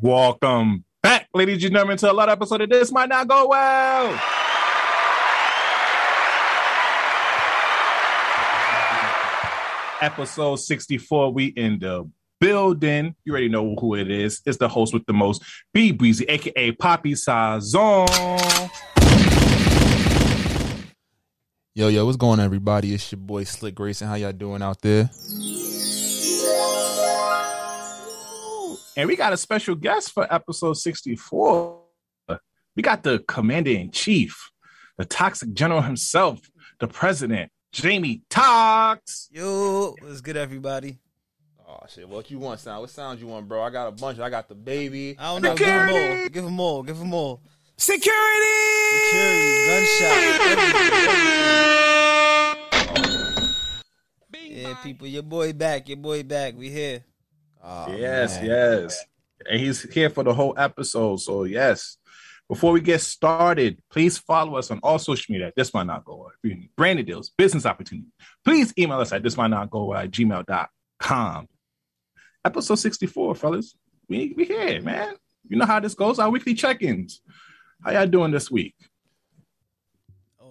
Welcome back, ladies and gentlemen, to a lot episode of This Might Not Go Well. Episode 64, we in the building. You already know who it is. It's the host with the most, B Brezzy, aka Poppy Sazon. Yo, yo, what's going on, everybody? It's your boy Slick Grayson. How y'all doing out there? And we got a special guest for episode 64. We got the commander in chief, the toxic general himself, the president, Jamie Toxx. Yo, what's good, everybody? Oh shit! What you want, sound? What sound you want, bro? I got a bunch. I got the baby. I don't know. Give him more. Give him more. Give him more. Security. Security. Gunshot. yeah, people. Your boy back. Your boy back. We here. Oh, yes, man. yes. And he's here for the whole episode. So, yes. Before we get started, please follow us on all social media. This might not go well. Branded deals, business opportunity. Please email us at this might not go at gmail.com. Episode 64, fellas. We we here, man. You know how this goes. Our weekly check-ins. How y'all doing this week?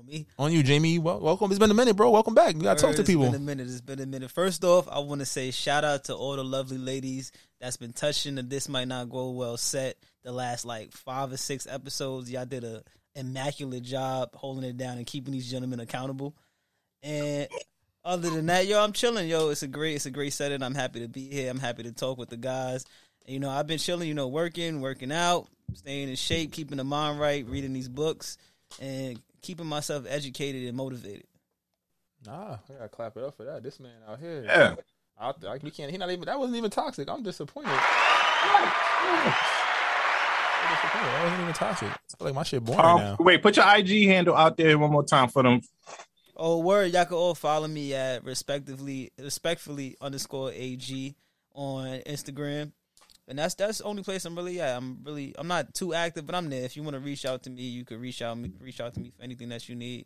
Me. On you, Jamie. Well, welcome. It's been a minute, bro. Welcome back. We gotta talk to people. It's been a minute. It's been a minute. First off, I want to say shout out to all the lovely ladies that's been touching the This Might Not Go Well set the last like five or six episodes. Y'all did a immaculate job holding it down and keeping these gentlemen accountable. And other than that, yo, I'm chilling. Yo, it's a great, it's a great setting. I'm happy to be here. I'm happy to talk with the guys. And, you know, I've been chilling. You know, working, working out, staying in shape, keeping the mind right, reading these books, and keeping myself educated and motivated. Nah, I gotta clap it up for that. This man out here, yeah, out there, we can't. He not even. That wasn't even toxic. I'm disappointed. That wasn't even toxic. I feel like my shit boring um, now. Wait, put your IG handle out there one more time for them. Oh, word! Y'all can all follow me at respectively, respectfully underscore ag on Instagram and that's that's the only place I'm really at. I'm really I'm not too active, but I'm there. If you want to reach out to me, you could reach out me reach out to me for anything that you need.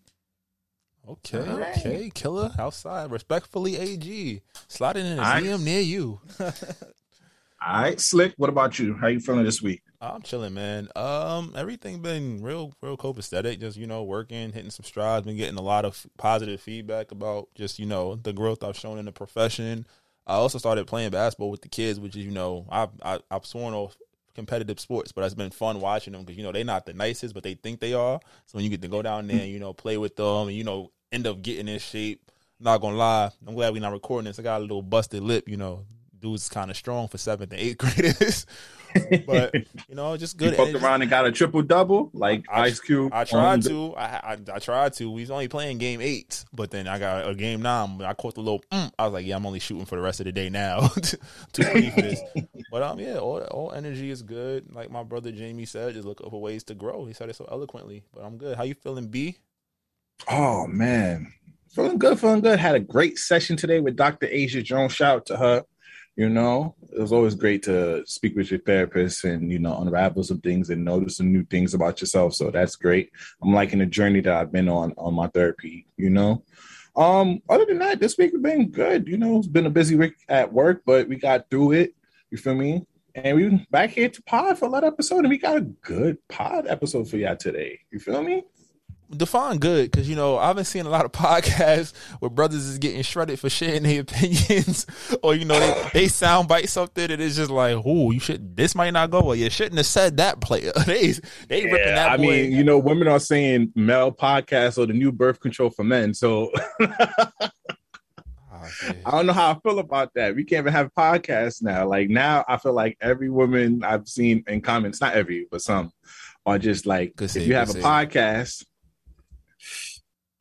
Okay, right. okay, killer outside, respectfully, AG sliding in a DM near you. All right, slick. What about you? How you feeling this week? I'm chilling, man. Um, everything been real, real copacetic. Just you know, working, hitting some strides. Been getting a lot of positive feedback about just you know the growth I've shown in the profession. I also started playing basketball with the kids, which is you know I've I, i have sworn off competitive sports, but it's been fun watching them because you know they're not the nicest, but they think they are. So when you get to go down there, and, you know, play with them, and you know end up getting in shape. Not gonna lie, I'm glad we're not recording this. I got a little busted lip, you know. Dude's kind of strong for seventh and eighth graders. But you know, just good. You fucked around and got a triple double like I, Ice Cube. I tried to. I, I, I tried to. We was only playing game eight, but then I got a game nine. I caught the little. Mm, I was like, yeah, I'm only shooting for the rest of the day now. Too funny for this. But um, yeah, all all energy is good. Like my brother Jamie said, just look for ways to grow. He said it so eloquently. But I'm good. How you feeling, B? Oh man, feeling good. Feeling good. Had a great session today with Dr. Asia Jones. Shout out to her. You know, it was always great to speak with your therapist and, you know, unravel some things and notice some new things about yourself. So that's great. I'm liking the journey that I've been on on my therapy, you know. Um, other than that, this week has been good. You know, it's been a busy week at work, but we got through it. You feel me? And we back here to pod for a lot of episode, and we got a good pod episode for y'all today. You feel me? Define good because you know I've been seeing a lot of podcasts where brothers is getting shredded for sharing their opinions, or you know they, they sound bite something and it's just like, oh, you should this might not go well. You shouldn't have said that player. they they yeah, ripping that. I mean, you know, women are saying male podcasts or the new birth control for men. So oh, I don't know how I feel about that. We can't even have podcasts now. Like now, I feel like every woman I've seen in comments, not every, but some, are just like, if you have a podcast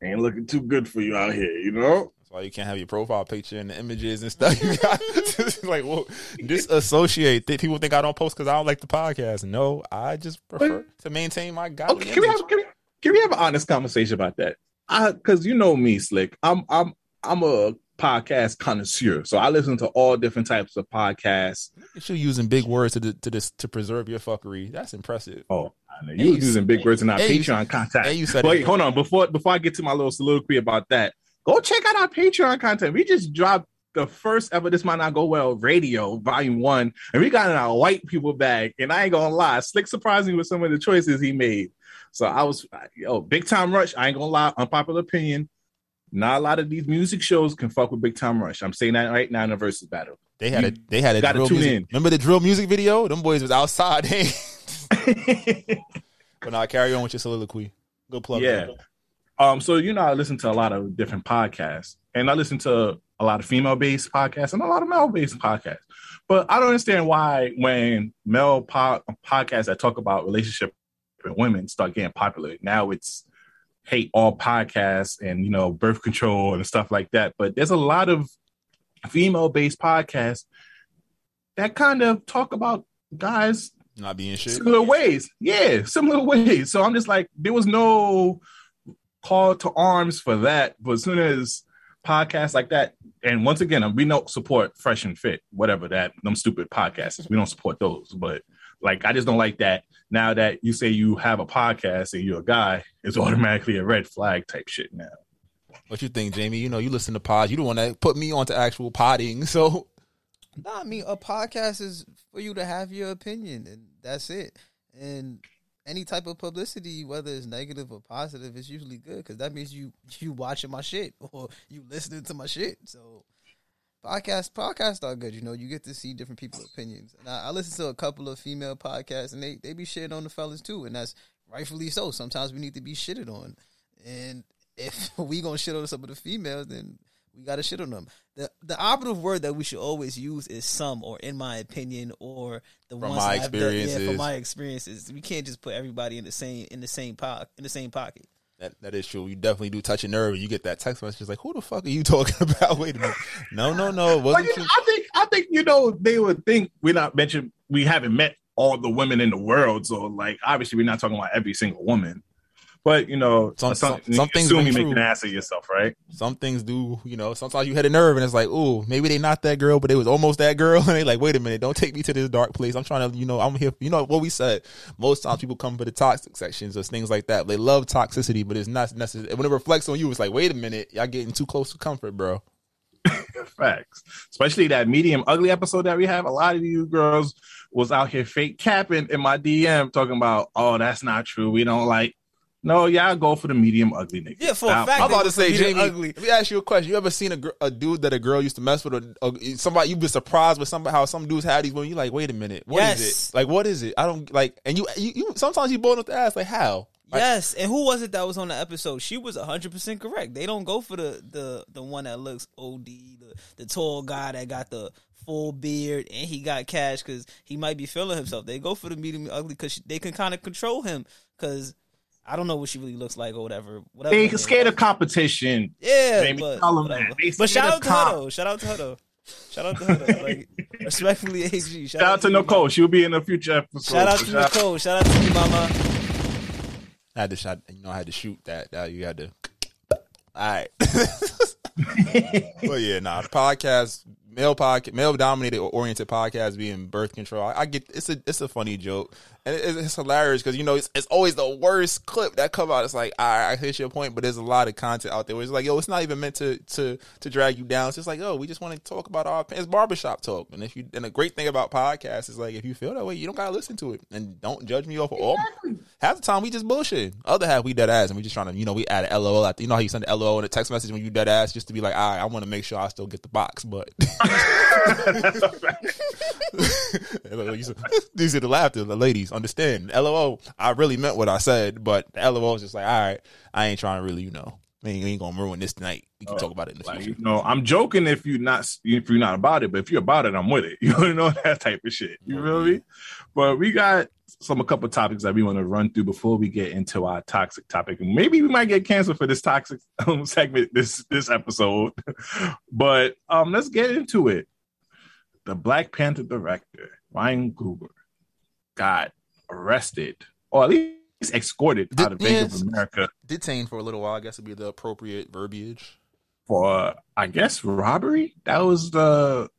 ain't looking too good for you out here, you know? That's why you can't have your profile picture and the images and stuff. You got, like, well, disassociate. Th- People think I don't post because I don't like the podcast. No, I just prefer to maintain my godly Okay, can we have can we, can we have an honest conversation about that? I because you know me, Slick. I'm I'm I'm a podcast connoisseur, so I listen to all different types of podcasts. You're using big words to to this to preserve your fuckery, that's impressive. Oh, I know And you was using big words in our Patreon content. said Wait, it- hold on. Before before I get to my little soliloquy about that, go check out our Patreon content. We just dropped the first ever This Might Not Go Well radio, volume one, and we got in our white people bag. And I ain't gonna lie, Slick surprised me with some of the choices he made. So I was, yo, big time rush. I ain't gonna lie, unpopular opinion. Not a lot of these music shows can fuck with Big Time Rush. I'm saying that right now in the versus battle. They had a they had a gotta drill tune music. in. Remember the drill music video? Them boys was outside. but now carry on with your soliloquy. Good plug. Yeah. Um, so you know, I listen to a lot of different podcasts, and I listen to a lot of female-based podcasts and a lot of male-based podcasts. But I don't understand why when male po- podcasts that talk about relationship and women start getting popular, now it's hate all podcasts and you know birth control and stuff like that. But there's a lot of female-based podcasts that kind of talk about guys Not being shit. similar ways. Yeah, similar ways. So I'm just like, there was no call to arms for that. But as soon as podcasts like that, and once again, we don't support Fresh and Fit, whatever that them stupid podcasts. We don't support those. But like, I just don't like that. Now that you say you have a podcast and you're a guy, it's automatically a red flag type shit now. What you think, Jamie? You know, you listen to pods. You don't want to put me onto actual podding. So Nah, I mean, a podcast is for you to have your opinion, and that's it. And any type of publicity, whether it's negative or positive, is usually good because that means you you watching my shit or you listening to my shit. So, podcasts podcasts are good. You know, you get to see different people's opinions. And I, I listen to a couple of female podcasts, and they they be shitting on the fellas too, and that's rightfully so. Sometimes we need to be shitted on, and if we gonna shit on some of the females, then we gotta shit on them. The the operative word that we should always use is some or in my opinion or the From ones my I've done- yeah, experiences. from my experiences. We can't just put everybody in the same in the same po- in the same pocket. That that is true. You definitely do touch a nerve. You get that text message like, "Who the fuck are you talking about?" Wait a minute. No, no, no. It wasn't you you. know, I think I think you know they would think we're not mentioned. We haven't met all the women in the world, so like obviously we're not talking about every single woman. But you know, Some- some, some- things assume you make an ass of yourself, right? Some things do, you know. Sometimes you hit a nerve, and it's like, oh, maybe they not that girl, but they was almost that girl." And they like, "Wait a minute, don't take me to this dark place." I'm trying to, you know, I'm here. You know what we said. Most times people come for the toxic sections or things like that. They love toxicity, but it's not necessary. When it reflects on you, it's like, "Wait a minute, y'all getting too close to comfort, bro." Facts. Especially that medium ugly episode that we have. A lot of you girls was out here fake capping in my DM talking about, oh, that's not true. We don't like. No, y'all go for the medium ugly nigga. Yeah, for a fact. I'm about to say, being Jamie. ugly. Let me ask you a question. You ever seen a, gr- a dude that a girl used to mess with, or, or somebody you've been surprised with somebody how some dudes had these when you like, wait a minute, what is Yes. it? Like, what is it? I don't like, and you, you, you sometimes you blown up the ass like how? Like, Yes, and who was it that was on the episode? She was hundred percent correct. They don't go for the the the one that looks OD, the the tall guy that got the full beard and he got cash because he might be feeling himself. They go for the medium ugly because they can kind of control him. Because I don't know what she really looks like or whatever. Whatever. They her name scared of competition. Yeah, Jamie, but tell 'em whatever. that. But shout out to her though. Shout out to her though. Shout out to her though. Like respectfully, AG. Shout out to you, Nicole. mama. She'll be in a future episode. Shout out So to Nicole. Shout out to you, mama. I had to shot, you know, I had to shoot that. That you had to. All right. well, yeah, nah. Podcast, male podcast, male dominated or oriented podcast being birth control. I, I get it's a it's a funny joke and it, it's hilarious because you know it's, it's always the worst clip that come out. It's like all right, I hit your point, but there's a lot of content out there where it's like yo, it's not even meant to to to drag you down. It's just like oh, we just want to talk about our it's barbershop talk. And if you and the great thing about podcasts is like if you feel that way, you don't gotta listen to it and don't judge me off of all. Half the time we just bullshit. Other half we dead ass and we just trying to you know we add a LOL at the, you know how you send a LOL in a text message when you dead ass just to be like all right, I want to make sure I still get the box, but. These are the laughter, the ladies understand. LOL, I really meant what I said, but the LOL is just like, all right, I ain't trying to really, you know, Man, you ain't gonna ruin this tonight. We can Oh, talk about it in the Like, future. you know, I'm joking if you're not if you're not about it, but if you're about it, I'm with it. You know that type of shit. You feel me? But we got some a couple topics that we want to run through before we get into our toxic topic. Maybe we might get canceled for this toxic um, segment this this episode. but um, let's get into it. The Black Panther director Ryan Coogler got arrested, or at least escorted Did- out of Bank yes. of America Detained for a little while. I guess would be the appropriate verbiage. for I guess robbery. That was the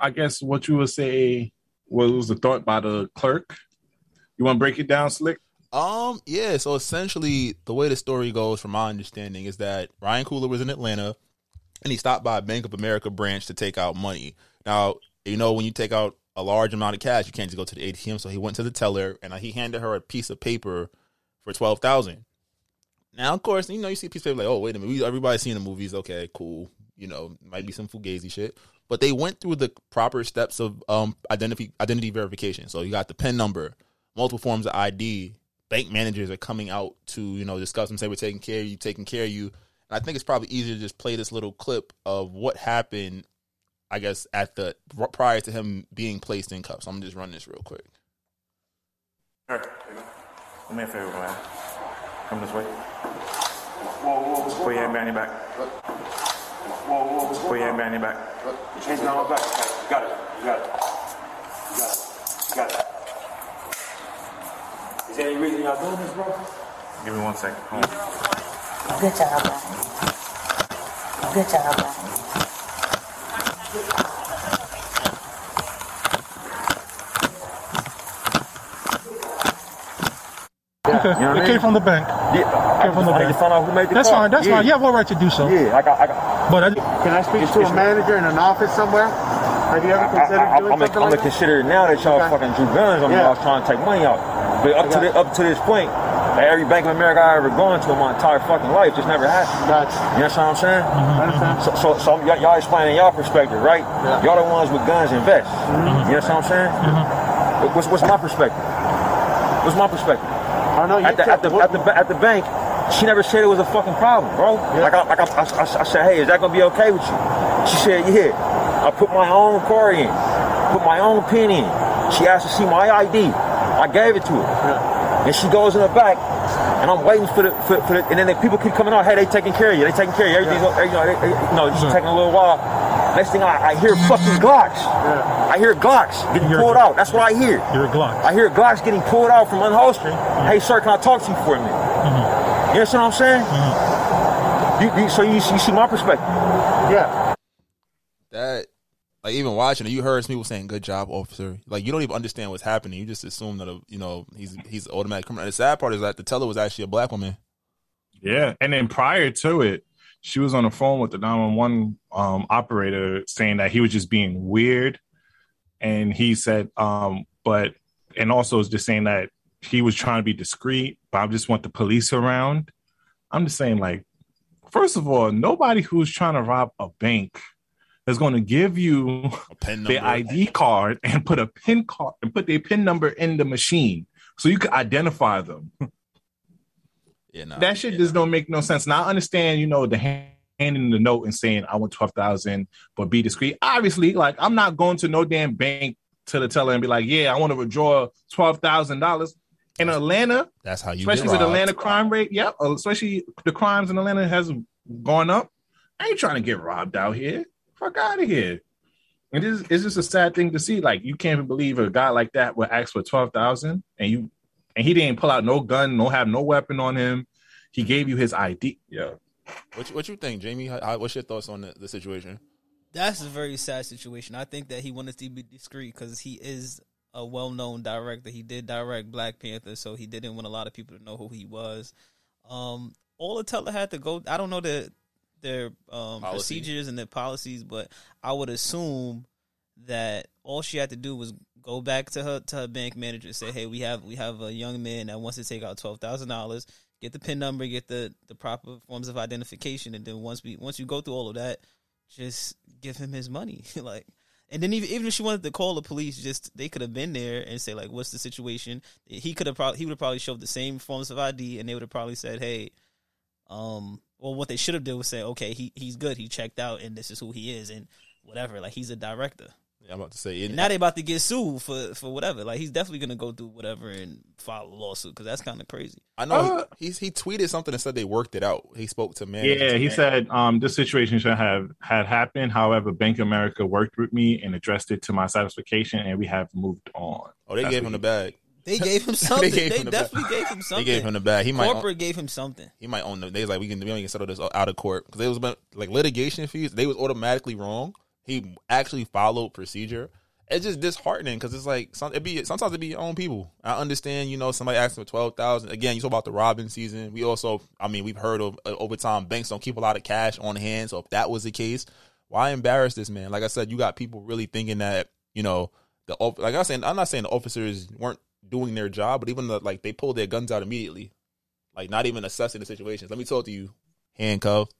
I guess what you would say was the thought by the clerk. You want to break it down, Slick? Um, yeah. So essentially, the way the story goes, from my understanding, is that Ryan Coogler was in Atlanta, and he stopped by a Bank of America branch to take out money. Now, you know, when you take out a large amount of cash, you can't just go to the ATM. So he went to the teller, and uh, he handed her a piece of paper for twelve thousand. Now, of course, you know, you see a piece of paper like, oh, wait a minute, we, everybody's seen the movies. Okay, cool. You know, might be some fugazi shit. But they went through the proper steps of um identity identity verification. So you got the PIN number, multiple forms of ID. Bank managers are coming out to you know discuss and say we're taking care of you, taking care of you. And I think it's probably easier to just play this little clip of what happened. I guess at the prior to him being placed in cuffs. I'm gonna just run this real quick. Sure. Do me a favor, man. Come this way. Put your hand behind your back. Put your hand behind your back. Hands down my back. Got it. You got it. You got it. You got it. Is there any reason y'all doing this, bro? Give me one second. Hold on. Good job, Ryan. Good job, Ryan. Okay. You know what I it came from the bank. Yeah. Came from the I bank. just found out who made the That's call. fine. That's fine. You have all right to do so. Yeah, I got, I got. But I, Can I speak to a manager in an office somewhere? Have you ever I, considered I, doing I'm, something gonna like that? consider it now that y'all Okay. fucking drew guns on me. Yeah. I was trying to take money out. But up to the, up to this point, like every Bank of America I ever gone to in my entire fucking life just never happened. Gotcha. You understand what I'm saying? Mm-hmm. I understand. So, so, so y'all, y'all explaining y'all perspective, right? Yeah. Y'all the ones with guns and vests. Mm-hmm. You understand what I'm saying? Mm-hmm. What- What's, what's my perspective? What's my perspective? I know you At the, at, the, what- at, the, at the bank, she never said it was a fucking problem, bro. Like, I, like I, I, I, I said, hey, is that gonna be okay with you? She said, yeah. I put my own card in, put my own pin in. She asked to see my ID. I gave it to her. And she goes in the back, and I'm waiting for the, for, for the, and then the people keep coming out, hey, they taking care of you, they taking care of you, everything's, you know, they, they, you know, it's taking a little while. Next thing I, I hear fucking Glocks. I hear Glocks getting You're- pulled out. That's what I hear. you're a Glock. I hear Glocks getting pulled out from unholstering. Mm-hmm. Hey, sir, can I talk to you for a minute? Mm-hmm. You understand what I'm saying? Mm-hmm. You, you, so you, you see my perspective. Yeah. that like even watching it, you heard some people saying "Good job, officer." Like you don't even understand what's happening. You just assume that a, you know he's he's automatic criminal. The sad part is that the teller was actually a black woman. Yeah, and then prior to it, she was on the phone with the 911 um, operator saying that he was just being weird, and he said, um, but and also just saying that he was trying to be discreet, but I just want the police around. I'm just saying, like, first of all, nobody who's trying to rob a bank is going to give you number. ID card and put a pin card and put their pin number in the machine so you can identify them. Yeah, nah, that shit yeah, just nah. don't make no sense. Now I understand, you know, the hand- handing the note and saying I want twelve thousand, but be discreet. Obviously, like I'm not going to no damn bank to the teller and be like, yeah, I want to withdraw twelve thousand dollars. In Atlanta, That's how you especially with. Atlanta crime rate, yeah, uh, especially the crimes in Atlanta has gone up. I ain't trying to get robbed out here. Fuck out of here. And It is it's just a sad thing to see. Like you can't even believe a guy like that would ask for twelve thousand and you and he didn't pull out no gun, no have no weapon on him. He gave you his ID. Yeah. What you, what you think, Jamie? How, how- what's your thoughts on the, the situation? That's a very sad situation. I think that he wanted to be discreet because he is a well-known director. He did direct Black Panther, so he didn't want a lot of people to know who he was. Um, all the teller had to go. I don't know the their um, procedures and their policies, but I would assume that all she had to do was go back to her to her bank manager and say, "Hey, we have we have a young man that wants to take out twelve thousand dollars. Get the pin number, get the the proper forms of identification, and then once we once you go through all of that, just give him his money." like, and then even even if she wanted to call the police, just they could have been there and say like, "What's the situation?" He could have probably he would have probably showed the same forms of ID, and they would have probably said, "Hey." Um, well, what they should have done was say, okay, he he's good, he checked out, and this is who he is, and whatever. Like he's a director. Yeah, I'm about to say. And now they about to get sued for for whatever. Like he's definitely gonna go through whatever and file a lawsuit because that's kind of crazy. I know Uh, he, he's he tweeted something and said they worked it out. He spoke to man. Yeah, he said um, this situation should have had happened. However, Bank of America worked with me and addressed it to my satisfaction, and we have moved on. Oh, they That's gave him the bag. They gave him something. they gave him the definitely gave him something. They gave him the bag. He might. Corporate gave him something. he might own the. They was like, we can, we can settle this out of court because it was about- like litigation fees. They was automatically wrong. He actually followed procedure. It's just disheartening because it's like some, it be sometimes it be your own people. I understand, you know, somebody asking for twelve thousand. Again, you talk about the Robin season. We also, I mean, we've heard of uh, over time banks don't keep a lot of cash on hand. So if that was the case, why embarrass this man? Like I said, you got people really thinking that you know the like I said, I'm not saying the officers weren't doing their job, but even the like they pulled their guns out immediately like not even assessing the situations. Let me talk to you, handcuffed,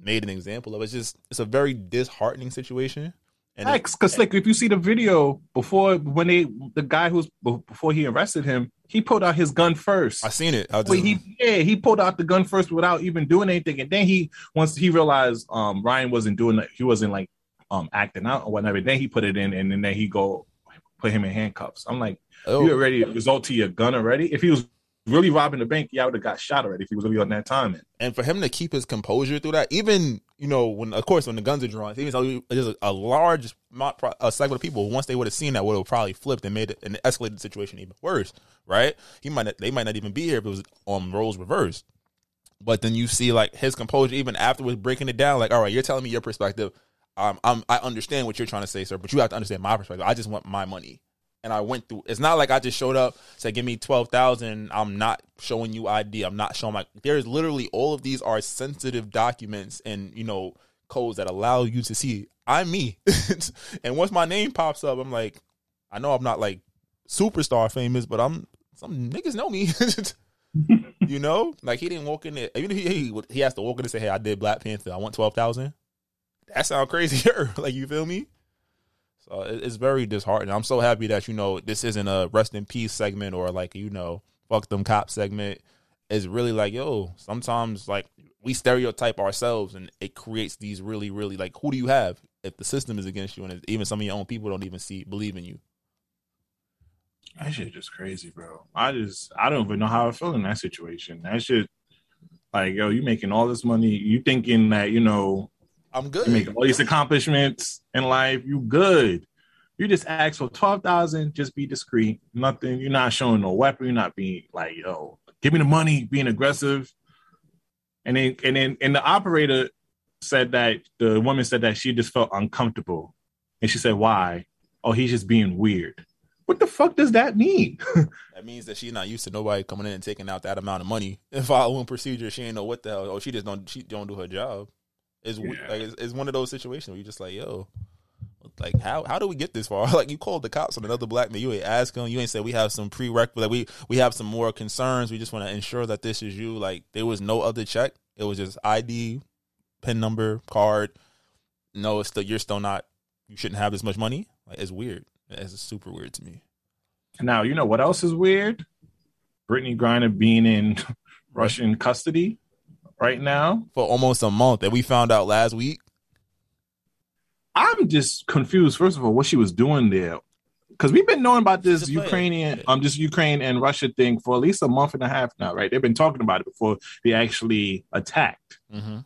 made an example of. It's just it's a very disheartening situation. And because like if you see the video before when they the guy who's before he arrested him, he pulled out his gun first. I seen it. I Wait, he yeah, he pulled out the gun first without even doing anything, and then he once he realized um Ryan wasn't doing that, he wasn't like um acting out or whatever. Then he put it in, and then he go put him in handcuffs. I'm like, Oh. you already result to your gun already. If he was really robbing the bank, yeah, I would have got shot already if he was really on that timing. and for him to keep his composure through that, even you know when of course when the guns are drawn, even there's a, a large a segment of people once they would have seen that would have probably flipped and made it and escalated the situation even worse, right? He might not, they might not even be here if it was on roles reversed. But then you see like his composure even afterwards breaking it down, like all right, you're telling me your perspective. Um, I'm, I understand what you're trying to say, sir, but you have to understand my perspective. I just want my money and I went through. It's not like I just showed up, said, "Give me twelve thousand. I'm not showing you ID. I'm not showing my. There's literally all of these are sensitive documents and you know codes that allow you to see I'm me. and once my name pops up, I'm like, I know I'm not like superstar famous, but I'm some niggas know me. you know, like he didn't walk in there. Even if he he, he has to walk in and say, "Hey, I did Black Panther. I want twelve thousand. That sound crazier. like you feel me? So it- it's very disheartening. I'm so happy that you know this isn't a rest in peace segment or like you know fuck them cop segment. It's really like yo. Sometimes like we stereotype ourselves and it creates these really really like who do you have if the system is against you and even some of your own people don't even see believe in you. That shit just crazy, bro. I just I don't even know how I feel in that situation. That shit, like yo, you making all this money, you thinking that you know I'm good. you make all these accomplishments in life, you good. You just ask for twelve thousand, just be discreet. Nothing. You're not showing no weapon. You're not being like yo, give me the money, being aggressive. And then and then and the operator said that the woman said that she just felt uncomfortable, and she said why? Oh, he's just being weird. What the fuck does that mean? That means that she's not used to nobody coming in and taking out that amount of money and following procedure. She ain't know what the hell. Oh, she just don't. She don't do her job. It's Yeah. like it's, it's one of those situations where you're just like, yo, like how how do we get this far? Like you called the cops on another black man. You ain't ask them. You ain't said we have some prerequisite. Like we we have some more concerns. We just want to ensure that this is you. Like there was no other check. It was just ID, pin number, card. No, it's still you're still not. You shouldn't have this much money. Like it's weird. It's super weird to me. Now, you know what else is weird? Brittney Griner being in Russian custody right now. for almost a month that we found out last week. I'm just confused, first of all, what she was doing there. Because we've been knowing about this She's a player. Ukrainian, um, just Ukraine and Russia thing for at least a month and a half now, right? They've been talking about it before they actually attacked. Mm-hmm.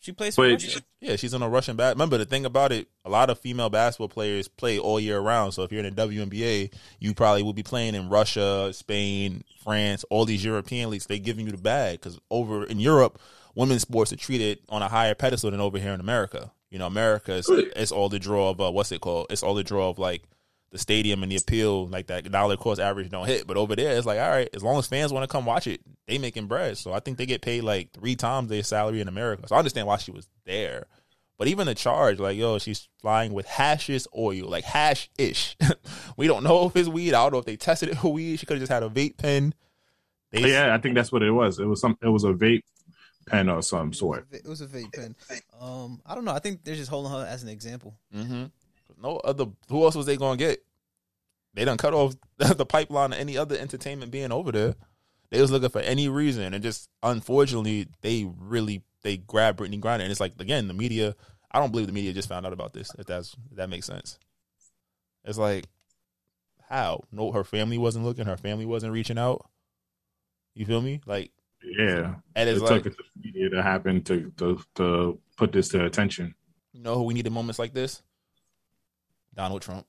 She plays for But Russia. Yeah, she's on a Russian bat. Remember the thing about it, a lot of female basketball players play all year round. So if you're in the WNBA, you probably will be playing in Russia, Spain, France, all these European leagues. They're giving you the bag because over in Europe, women's sports are treated on a higher pedestal than over here in America. You know, America is it's all the draw of uh, what's it called? It's all the draw of like the stadium and the appeal, like that dollar cost average don't hit. But over there, it's like all right, as long as fans want to come watch it, they making bread. So I think they get paid like three times their salary in America. So I understand why she was there. But even the charge, like yo, she's flying with hashish oil, like hash ish. we don't know if it's weed. I don't know if they tested it for weed. She could have just had a vape pen. They, yeah, I think that's what it was. It was some. It was a vape pen or some sort. It was a vape pen. Um, I don't know. I think they're just holding her as an example. Mm-hmm. No other. Who else was they gonna get? They done cut off the pipeline of any other entertainment being over there. They was looking for any reason, and just unfortunately, they really they grabbed Brittney Griner, and it's like again, the media. I don't believe the media just found out about this. If that's if that makes sense. It's like how no, her family wasn't looking, her family wasn't reaching out. You feel me? Like Yeah, and it it's took like it to the media to happen to, to to put this to attention. you know who we needed moments like this. Donald Trump.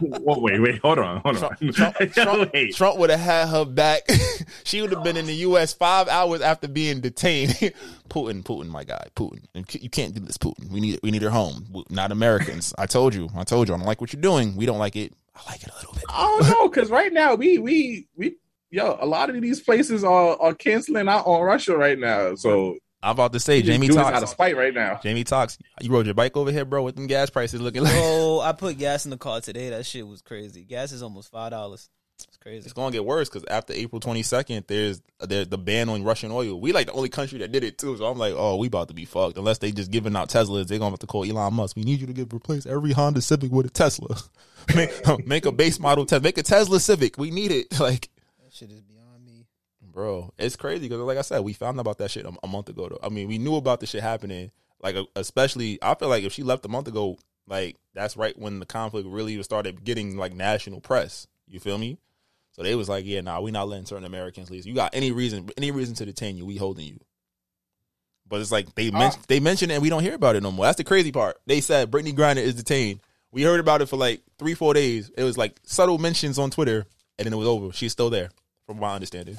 Whoa, wait, wait, hold on, hold on. Trump, Trump, Trump would have had her back. she would have been in the U.S. five hours after being detained. Putin, Putin, my guy, Putin. You can't do this, Putin. We need, we need her home. Not Americans. I told you. I told you. I don't like what you're doing. We don't like it. I like it a little bit. I don't know, because right now we we we yo, a lot of these places are are canceling out on Russia right now. So I'm about to say, Jamie Toxx this out of talks. spite right now. Jamie Toxx. You rode your bike over here, bro, with them gas prices looking like. Oh, I put gas in the car today. That shit was crazy. Gas is almost five dollars. It's crazy. It's gonna get worse because after April 22nd, there's there's the ban on Russian oil. We like the only country that did it too. So I'm like, oh, we about to be fucked. Unless they just giving out Teslas, they're gonna have to call Elon Musk. We need you to give replace every Honda Civic with a Tesla. make, make a base model Tesla. Make a Tesla Civic. We need it. Like, That shit is beyond me. Bro, it's crazy because like I said, we found out about that shit a, a month ago. Though. I mean, we knew about the shit happening. Like, uh, especially, I feel like if she left a month ago, like that's right when the conflict really started getting like national press. You feel me? So they was like, yeah, nah, we not letting certain Americans leave. You got any reason, any reason to detain you, we holding you. But it's like they men- they mentioned it and we don't hear about it no more. That's the crazy part. They said Brittney Griner is detained. We heard about it for like three, four days. It was like subtle mentions on Twitter, and then it was over. She's still there, from my understanding.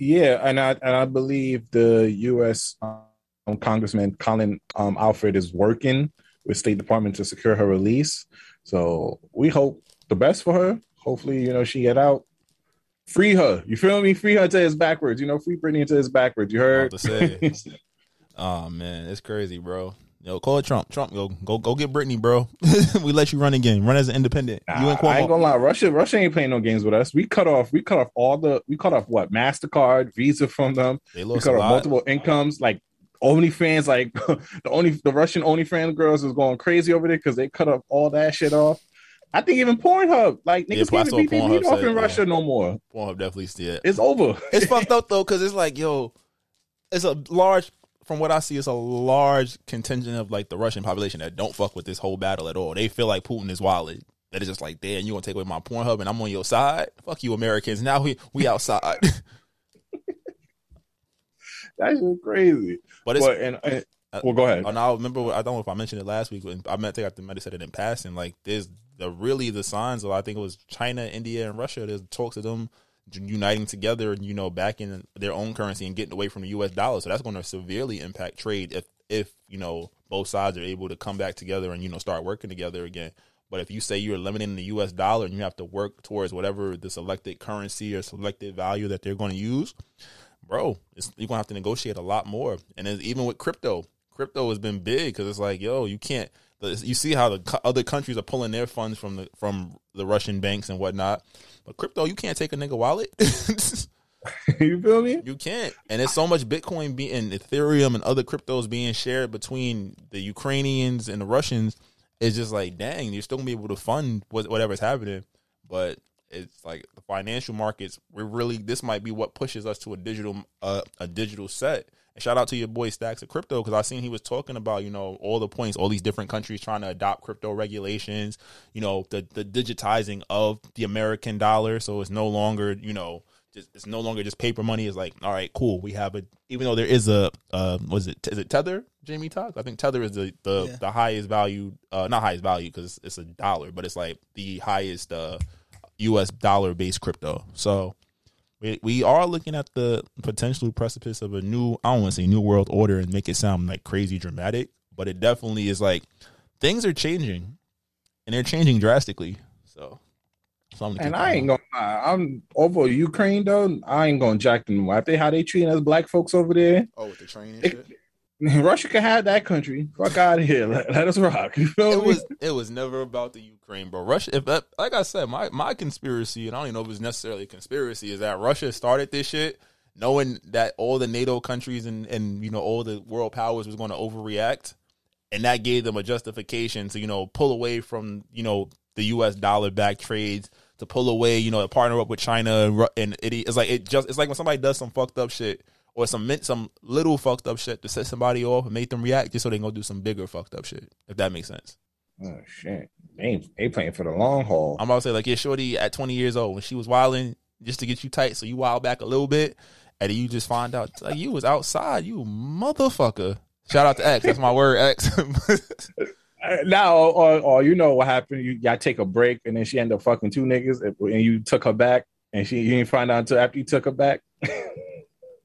Yeah, and I and I believe the U.S. Um, Congressman Colin um, Allred is working with State Department to secure her release. So we hope the best for her. Hopefully, you know she get out. Free her. You feel me? Free her to his backwards. You know, free Brittney to his backwards. You heard? About to say. Oh man, it's crazy, bro. Yo, call it Trump. Trump, go go go get Brittney, bro. we let you run again. Run as an independent. you and I ain't gonna lie, Russia, Russia ain't playing no games with us. We cut off, we cut off all the, we cut off what Mastercard, Visa from them. They We lost cut a off multiple incomes, like OnlyFans, like the only the Russian OnlyFans girls is going crazy over there because they cut off all that shit off. I think even Pornhub, like niggas I can't even be beat off in yeah. Russia no more. Pornhub definitely it. It's over. It's fucked up though, because it's like, yo, it's a large. From what I see, it's a large contingent of like the Russian population that don't fuck with this whole battle at all. They feel like Putin is wallet. That is just like, damn, you gonna take away my Pornhub and I'm on your side? Fuck you, Americans. Now we we outside. That's crazy. But it's- and, and uh, well, go ahead. Uh, and I remember, I don't know if I mentioned it last week. When I meant think I might have said it in passing. Like, there's the really the signs of I think it was China, India, and Russia. There's talks of them uniting together and you know backing their own currency and getting away from the U.S. dollar. So that's going to severely impact trade if if you know both sides are able to come back together and you know start working together again. But if you say you're limiting the U.S. dollar and you have to work towards whatever the selected currency or selected value that they're going to use, bro, you're gonna have to negotiate a lot more. And even with crypto, crypto has been big because it's like, yo, you can't. You see how the other countries are pulling their funds from the from the Russian banks and whatnot, but crypto, you can't take a nigga wallet. you feel me? You can't. And it's so much Bitcoin being Ethereum and other cryptos being shared between the Ukrainians and the Russians. It's just like, dang, you're still gonna be able to fund whatever's happening, but it's like the financial markets. We're really this might be what pushes us to a digital uh, a digital set. Shout out to your boy Stacks of Crypto because I seen he was talking about you know all the points, all these different countries trying to adopt crypto regulations. You know the the digitizing of the American dollar, so it's no longer you know just it's no longer just paper money. It's like all right, cool. We have a even though there is a uh, was it is it Tether? Jamie Toxx. I think Tether is the the, Yeah. the highest value, uh, not highest value because it's a dollar, but it's like the highest uh, U.S. dollar based crypto. So we we are looking at the potential precipice of a new I don't want to say new world order and make it sound like crazy dramatic, but it definitely is like things are changing and they're changing drastically. So something to And I ain't gonna lie, I'm over Ukraine though. I ain't gonna jack them. After how they treating us black folks over there, Oh, with the train and It- shit. Russia can have that country. Fuck out of here. Let, let us rock. You feel It was it was never about the Ukraine, bro. Russia, if that, like I said, my my conspiracy, and I don't even know if it's necessarily a conspiracy, is that Russia started this shit knowing that all the NATO countries and and you know all the world powers was going to overreact, and that gave them a justification to you know pull away from you know the U.S. dollar back trades to pull away, you know, to partner up with China and, and it, it's like it just it's like when somebody does some fucked up shit or some some little fucked up shit to set somebody off and make them react just so they can go do some bigger fucked up shit. If that makes sense. Oh shit, they they playing for the long haul. I'm about to say like yeah, shorty at 20 years old when she was wilding just to get you tight, so you wild back a little bit, and then you just find out like you was outside, you motherfucker. Shout out to X, that's my word, X. Uh, now, or, or you know what happened? You got to take a break, and then she ended up fucking two niggas, and you took her back, and she you didn't find out until after you took her back.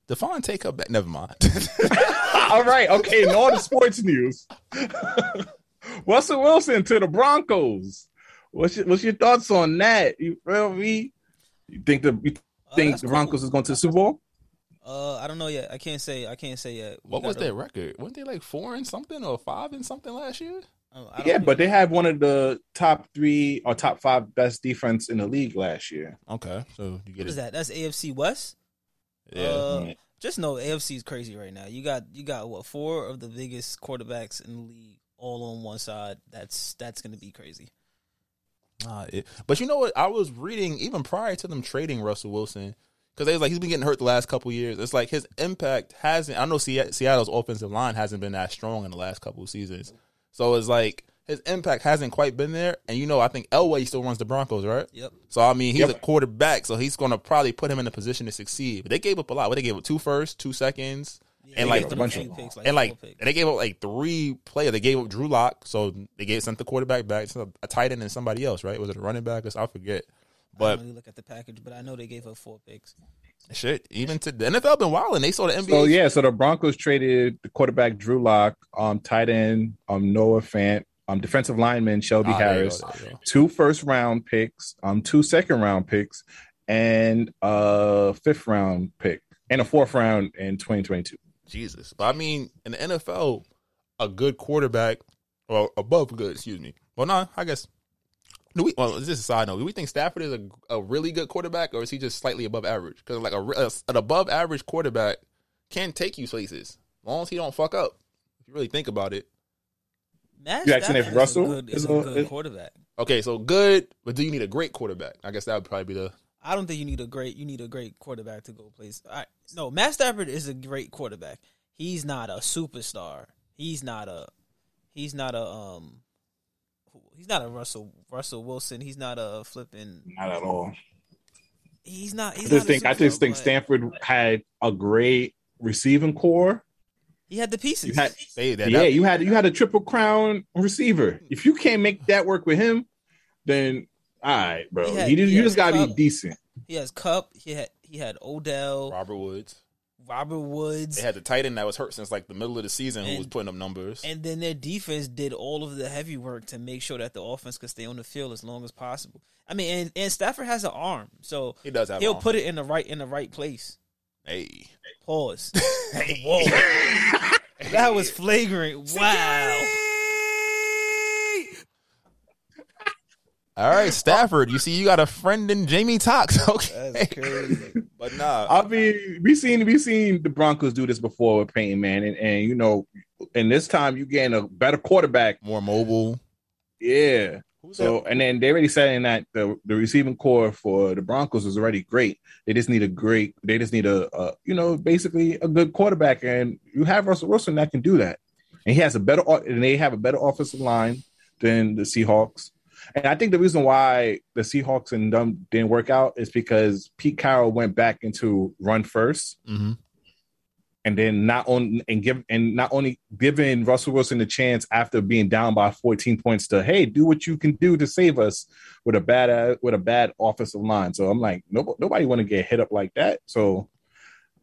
Define take her back. Never mind. All right, okay. In all the sports news, Russell Wilson to the Broncos. What's your, what's your thoughts on that? You feel me? You think the you think that's the cool. Broncos is going to the Super Bowl? Uh, I don't know yet. I can't say. I can't say yet. We what was gotta- their record? Weren't they like four and something or five and something last year? Oh, Yeah, but they had one of the top three or top five best defense in the league last year. Okay, so you get what is it. that? That's AFC West. Yeah. Uh, just know AFC is crazy right now. You got you got what four of the biggest quarterbacks in the league all on one side. That's that's gonna be crazy. Nah, it- but you know what? I was reading even prior to them trading Russell Wilson because they was like he's been getting hurt the last couple years. It's like his impact hasn't. I know Seattle's offensive line hasn't been that strong in the last couple of seasons, so it's like his impact hasn't quite been there. And you know, I think Elway still runs the Broncos, right? Yep. So I mean, he's Yep. a quarterback, so he's going to probably put him in a position to succeed. But they gave up a lot. What they gave up two firsts, two seconds, and like a bunch of- picks, and like picks. and they gave up like three players. They gave up Drew Lock, so they gave sent the quarterback back to a tight end and somebody else, right? Was it a running back? I forget. I But don't really look at the package, but I know they gave up four picks. shit, even to the NFL been wild, and they saw the NBA. So yeah, so the Broncos traded the quarterback Drew Lock, um, tight end um Noah Fant, um, defensive lineman Shelby Ah, there you go, Harris, there you go. two first round picks, um, two second round picks, and a fifth round pick, and a fourth round in 2022. Jesus, but I mean, in the NFL, a good quarterback or above good, excuse me. Well, no, I guess. Do we? Well, this is a side note. Do we think Stafford is a, a really good quarterback, or is he just slightly above average? Because like a, a- an above average quarterback can take you places, as long as he don't fuck up. If you really think about it. Matt You asking if Stafford is a Russell good, is is a a- good is- quarterback. Okay, so good, but do you need a great quarterback? I guess that would probably be the. I don't think you need a great you need a great quarterback to go place. I, no, Matt Stafford is a great quarterback. He's not a superstar. He's not a he's not a um he's not a Russell Russell Wilson. He's not a flipping Not at all. he's not I he's just not a think I just superstar, think but Stafford had a great receiving core. He had the pieces. You had They, that, yeah, that- you had you had a triple crown receiver. Hmm. If you can't make that work with him, then all right, bro. He had- you, just- he you just gotta be decent. he has Kupp, he had he had Odell, Robert Woods. Robert Woods. They had the tight end that was hurt since like the middle of the season, who was putting up numbers. And then their defense did all of the heavy work to make sure that the offense could stay on the field as long as possible. I mean, and, and Stafford has an arm, so He does have he'll an arm. put it in the right in the right place. Hey, Pause. Whoa, that was flagrant. Wow. all right, Stafford. You see, you got a friend in Jamie Toxx. Okay, That's crazy. but nah, I mean, we seen we seen the Broncos do this before with Peyton Manning, and you know, and this time you getting a better quarterback. more mobile. Yeah. Who's So and then they already saying that the the receiving core for the Broncos is already great. They just need a great. They just need a, a you know basically a good quarterback, and you have Russell Wilson that can do that, and he has a better and they have a better offensive line than the Seahawks. And I think the reason why the Seahawks and them didn't work out is because Pete Carroll went back into run first, Mm-hmm. And then not on and give and not only giving Russell Wilson the chance after being down by 14 points to hey do what you can do to save us with a bad uh, with a bad offensive line. So I'm like nobody, nobody want to get hit up like that. So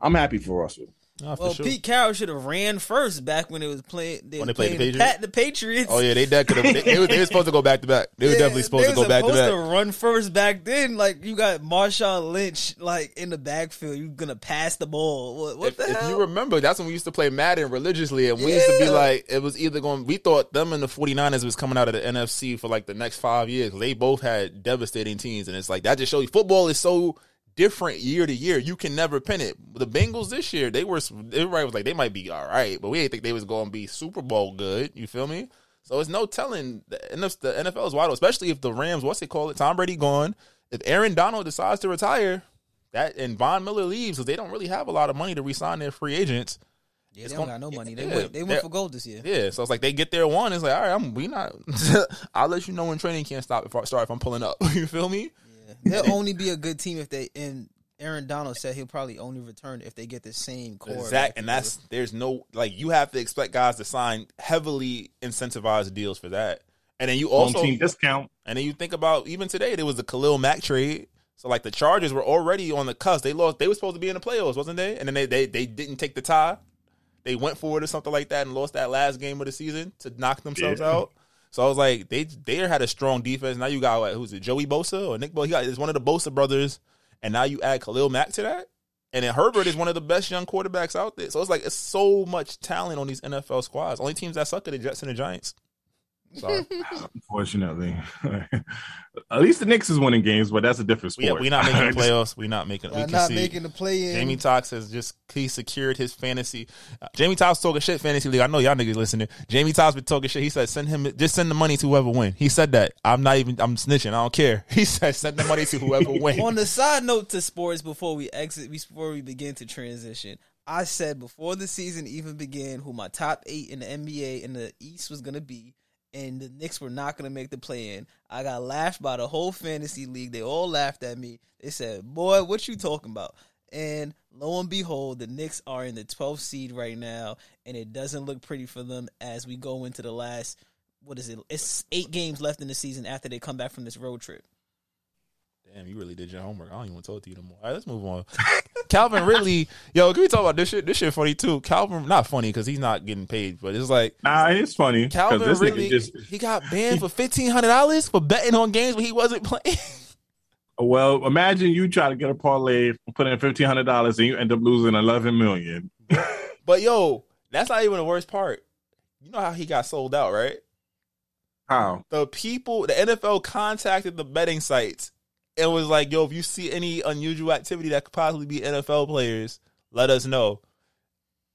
I'm happy for Russell. For Well, sure. Pete Carroll should have ran first back when it was playing. When they played the Patriots? Pat, the Patriots. Oh yeah, they that could have. They, they, they were supposed to go back to back. They were Yeah, definitely supposed to go back to supposed back. to run first back then. Like you got Marshawn Lynch like in the backfield. You're gonna pass the ball? What, what if, the if hell? you remember, that's when we used to play Madden religiously, and we used to be like, it was either going. We thought them and the 49ers was coming out of the NFC for like the next five years. They both had devastating teams, and it's like that just shows you football is so different year to year. You can never pin it. The Bengals this year, they were everybody was like they might be all right, but we didn't think they was going to be Super Bowl good. You feel me? So it's no telling. The NFL, the NFL is wide, open, especially if the Rams, what's they call it, Tom Brady gone. if Aaron Donald decides to retire, that and Von Miller leaves, because they don't really have a lot of money to resign their free agents. Yeah, It's they don't gonna- got no money. They yeah, went they went for gold this year. Yeah, so it's like they get their one. It's like, all right, I'm we not. I'll let you know when training can't stop if I start if I'm pulling up. you feel me? They'll only be a good team if they and Aaron Donald said he'll probably only return if they get the same core. Exact, back and that's there's no like you have to expect guys to sign heavily incentivized deals for that, and then you Home also team discount. and then you think about even today there was the Khalil Mack trade. So like the Chargers were already on the cusp. They lost. They were supposed to be in the playoffs, wasn't they? And then they they they didn't take the tie. They went for it or something like that and lost that last game of the season to knock themselves Yeah. out. So I was like, they they had a strong defense. Now you got who's it? Joey Bosa or Nick Bosa? He got it's one of the Bosa brothers, and now you add Khalil Mack to that. And then Herbert is one of the best young quarterbacks out there. So it's like it's so much talent on these NFL squads. Only teams that suck are the Jets and the Giants. Sorry. Unfortunately, at least the Knicks is winning games, but that's a different sport. Yeah, we're not making the playoffs. We're not making. we Y'all can not see. making the play in. Jamie Toxx has just he secured his fantasy. Uh, Jamie Toxx talking shit fantasy league. I know y'all niggas listening. Jamie Toxx been talking shit. He said send him just send the money to whoever win. He said that. I'm not even. I'm snitching. I don't care. He said send the money to whoever win. On the side note to sports, before we exit, before we begin to transition, I said before the season even began who my top eight in the NBA in the East was gonna be, and the Knicks were not gonna make the play in. I got laughed by the whole fantasy league. They all laughed at me. They said, "Boy, what you talking about?" And lo and behold, the Knicks are in the 12th seed right now, and it doesn't look pretty for them as we go into the last. What is it? It's eight games left in the season after they come back from this road trip. Damn, you really did your homework. I don't even want to talk to you no more. All right, let's move on. Calvin Ridley, yo, can we talk about this shit? This shit funny too. Calvin, not funny because he's not getting paid, but it's like Nah, it's funny. Calvin this Ridley, just he got banned for fifteen hundred dollars for betting on games when he wasn't playing. well. Imagine you try to get a parlay, put in fifteen hundred dollars, and you end up losing eleven million. But yo, that's not even the worst part. You know how he got sold out, right? How? The people, the NFL contacted the betting sites and was like, "Yo, if you see any unusual activity that could possibly be NFL players, let us know."